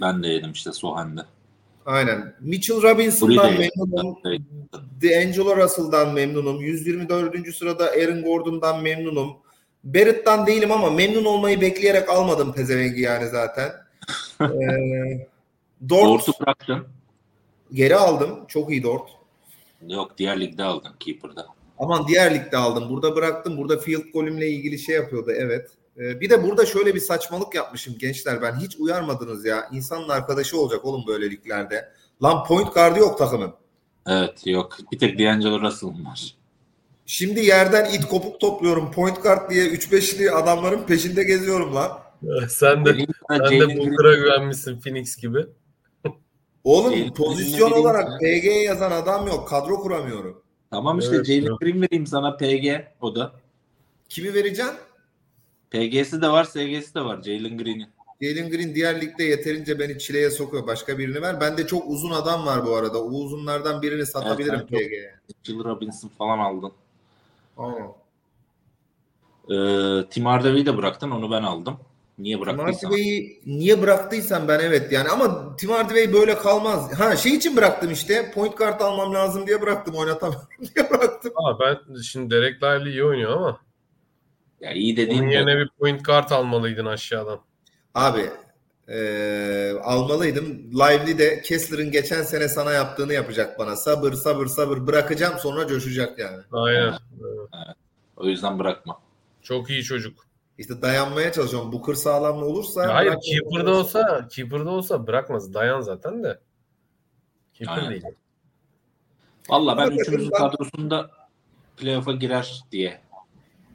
Ben de yedim işte Sohan'da. Aynen. Mitchell Robinson'dan memnunum. D'Angelo Russell'dan memnunum. 124. sırada Aaron Gordon'dan memnunum. Barrett'tan değilim ama memnun olmayı bekleyerek almadım pezevengi yani zaten. [LAUGHS] ee, Dort Dort'u bıraktın. geri aldım. Çok iyi Dort. Yok diğer ligde aldın Keeper'da. Aman diğer ligde aldım. Burada bıraktım. Burada field golümle ilgili şey yapıyordu. Evet. Ee, bir de burada şöyle bir saçmalık yapmışım gençler. Ben hiç uyarmadınız ya. İnsanın arkadaşı olacak oğlum böyle liglerde. Lan point guard'ı yok takımın. Evet yok. Bir tek D'Angelo Russell'ım var. Şimdi yerden it kopuk topluyorum. Point guard diye 3-5'li adamların peşinde geziyorum lan. [LAUGHS] Sen de sen de Booker'a güvenmişsin Phoenix gibi. Oğlum pozisyon olarak PG yazan adam yok. Kadro kuramıyorum. Tamam işte Evet, Jalen evet. Green vereyim sana PG o da. Kimi vereceksin? PG'si de var, SG'si de var Jalen Green'in. Jalen Green diğer ligde yeterince beni çileye sokuyor. Başka birini ver. Bende çok uzun adam var bu arada. O uzunlardan birini satabilirim Evet, PG'ye. Jill Robinson falan aldın. Tamam. Ee, Tim Hardaway'i de bıraktın onu ben aldım. Niye Tim bıraktıysam. Hardaway'i niye bıraktıysan ben evet yani ama Tim Hardaway böyle kalmaz. Ha şey için bıraktım işte. Point guard almam lazım diye bıraktım. Oynatamıyorum [LAUGHS] diye bıraktım. Aa, ben şimdi Derek Lively iyi oynuyor ama Ya iyi onun dediğim yerine de bir point guard almalıydın aşağıdan. Abi eee, almalıydım. Lively de Kessler'ın geçen sene sana yaptığını yapacak bana. Sabır sabır sabır bırakacağım sonra coşacak yani. Aynen. o yüzden bırakma. Çok iyi çocuk. İşte dayanmaya çalışıyorum. Booker sağlamlı olursa. Ya hayır keeper'da olsa keeper'da olsa bırakmaz. Dayan zaten de. Keeper Aynen. değil. Valla ben Ama üçümüzün takımdan- kadrosunda playoff'a girer diye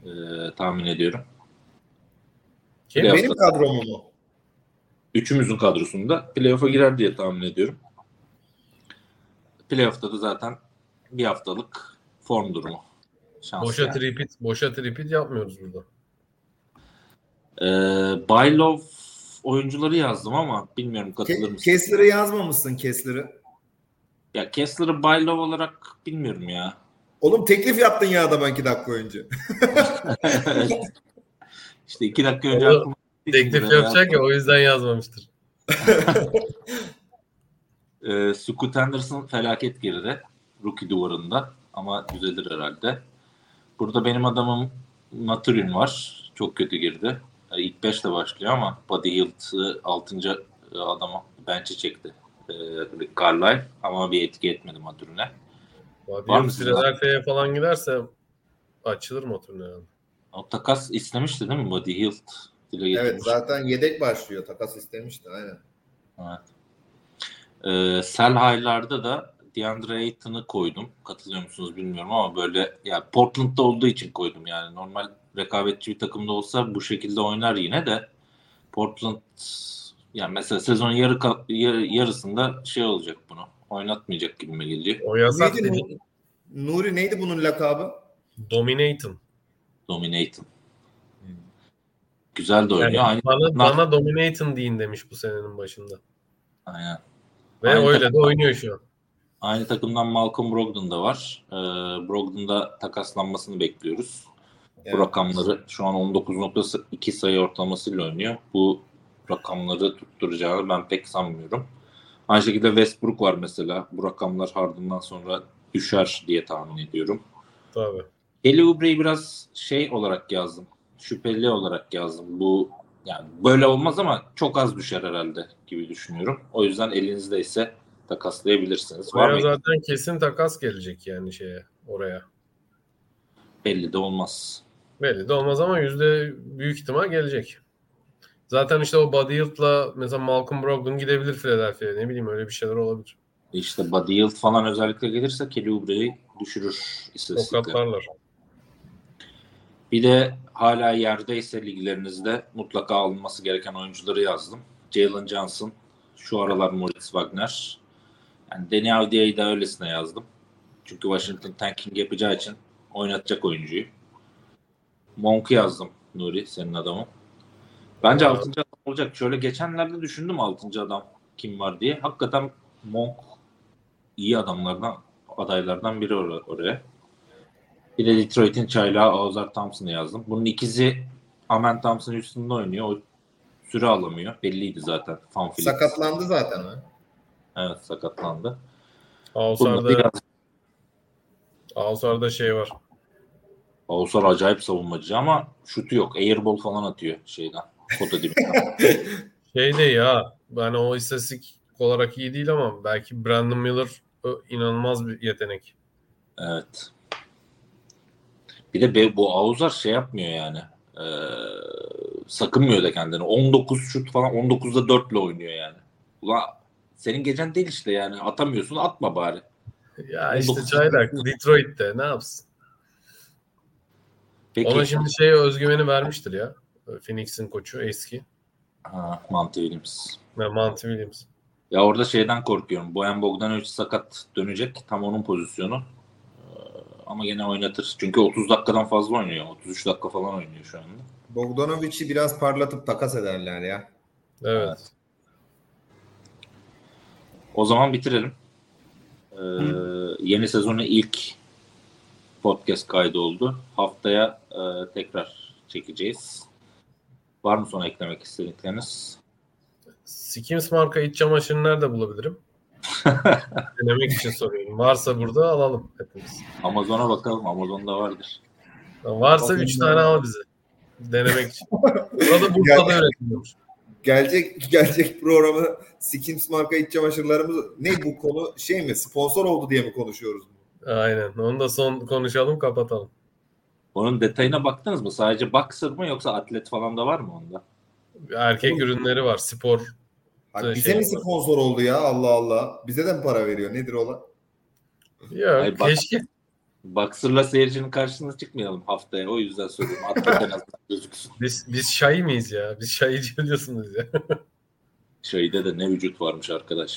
e, tahmin ediyorum. Kim? Benim kadromu mu? Üçümüzün kadrosunda playoff'a girer diye tahmin ediyorum. Playoff'ta da zaten bir haftalık form durumu. Şans Boşa yani. tripit, boşa tripit yapmıyoruz burada. Ee, Baylov oyuncuları yazdım ama bilmiyorum katılır mısın? Kessler'ı yazmamışsın Kessler'ı. Ya Kessler'ı Baylov olarak bilmiyorum ya. Oğlum teklif yaptın ya adama iki dakika önce. [LAUGHS] işte iki dakika önce aklıma Teklif yapacak ya o yüzden yazmamıştır. [LAUGHS] Ee, Scoot Henderson felaket geride. Rookie duvarında. Ama düzelir herhalde. Burada benim adamım Maturin var. Çok kötü girdi. İlk 5 ile başlıyor ama Buddy Hield'ı 6. adama bench'e çekti. Rick Carlisle ama bir etki etmedi Maturin'e. Var mı Philadelphia'ya falan giderse açılır motorun herhalde. O takas istemişti değil mi Buddy Hield? Dile Evet getirmiş. zaten yedek başlıyor. Takas istemişti aynen. Evet. Ee, Sell High'larda da DeAndre Ayton'ı koydum. Katılıyor musunuz bilmiyorum ama böyle ya Portland'da olduğu için koydum. Yani normal rekabetçi bir takımda olsa bu şekilde oynar yine de Portland yani mesela sezon yarı, yarı- yarısında şey olacak bunu. Oynatmayacak gibime geliyor. O yasak Neydi dedi. Nu- Nuri neydi bunun lakabı? Dominating. Dominating. Güzel de oynuyor. Yani Aynı, bana, bana dominating deyin demiş bu senenin başında. aynen. Ve Aynı öyle de oynuyor şu an. Aynı takımdan Malcolm Brogdon da var. Ee, Brogdon'da takaslanmasını bekliyoruz. Evet. Bu rakamları şu an 19.2 sayı ortalamasıyla oynuyor. Bu rakamları tutturacağını ben pek sanmıyorum. Aynı şekilde Westbrook var mesela. Bu rakamlar Harden'dan sonra düşer diye tahmin ediyorum. Tabii. Kelly Oubre'yi biraz şey olarak yazdım. Şüpheli olarak yazdım. Bu yani böyle olmaz ama çok az düşer herhalde gibi düşünüyorum. O yüzden elinizdeyse takaslayabilirsiniz. Var Oraya mı? zaten kesin takas gelecek yani şeye oraya. Belli de olmaz. Belli de olmaz ama yüzde büyük ihtimal gelecek. Zaten işte o Buddy Hield'la mesela Malcolm Brogdon gidebilir Philadelphia'ya. Ne bileyim öyle bir şeyler olabilir. İşte Buddy Hield falan özellikle gelirse Kelly Oubre'yi düşürür istatistikle. Tokatlarlar. Bir de hala yerdeyse liglerinizde mutlaka alınması gereken oyuncuları yazdım. Jalen Johnson, şu aralar Moritz Wagner. Yani Danny Avdia'yı da öylesine yazdım. Çünkü Washington tanking yapacağı için oynatacak oyuncuyu. Monk'u yazdım Nuri senin adamın. Bence Aa. 6. adam olacak. Şöyle geçenlerde düşündüm 6. adam kim var diye. Hakikaten Monk iyi adamlardan adaylardan biri or- oraya. Bir de Detroit'in çaylağı Ozar Thompson'ı yazdım. Bunun ikizi Amen Thompson üstünde oynuyor. O süre alamıyor. Belliydi zaten. Fan Phillips. Sakatlandı zaten o. Evet sakatlandı. Yaz- Ağusar'da şey var. Oğuzlar acayip savunmacı ama şutu yok. Airball falan atıyor şeyden. Kota dibinden. [LAUGHS] Şey de ya yani o istatistik olarak iyi değil ama belki Brandon Miller inanılmaz bir yetenek. evet. Bir de be- bu Auzar şey yapmıyor yani. Ee, sakınmıyor da kendini. 19 şut falan 19'da 4 ile oynuyor yani. Ulan senin gecen değil işte yani. Atamıyorsun atma bari. Ya işte 19. çaylak [LAUGHS] Detroit'te ne yapsın? Peki. Ona şimdi şey özgüveni vermiştir ya. Phoenix'in koçu eski. Ha, Monty Williams. Ve Monty Williams. Ya orada şeyden korkuyorum. Boyan Bogdanovic sakat dönecek. Tam onun pozisyonu. Ee, ama gene oynatır. Çünkü 30 dakikadan fazla oynuyor. 33 dakika falan oynuyor şu anda. Bogdanovic'i biraz parlatıp takas ederler ya. Evet. O zaman bitirelim. Ee, yeni sezonun ilk podcast kaydı oldu. Haftaya e, tekrar çekeceğiz. Var mı son eklemek istedikleriniz? Skims marka iç çamaşırını nerede bulabilirim? [LAUGHS] Denemek için soruyorum. Varsa burada alalım hepimiz. Amazon'a bakalım. Amazon'da vardır. Varsa 3 tane al bize. Denemek için. Burada Bursa'da üretiliyormuş. Gelecek gelecek programı Skims marka iç çamaşırlarımız ne bu konu şey mi sponsor oldu diye mi konuşuyoruz? Aynen. Onu da son konuşalım kapatalım. Onun detayına baktınız mı? Sadece boxer mı yoksa atlet falan da var mı onda? Erkek ürünleri var. Spor. Ha, Şey bize mi var. sponsor oldu ya Allah Allah. Bize de mi para veriyor? Nedir olan? Yok Ay bak- Boxer'la seyircinin karşısına çıkmayalım haftaya. O yüzden söylüyorum. Atlet en azından gözüksün. [LAUGHS] Biz, biz şahi miyiz ya? Biz şahici diyorsunuz ya. Şeyde de ne vücut varmış arkadaş.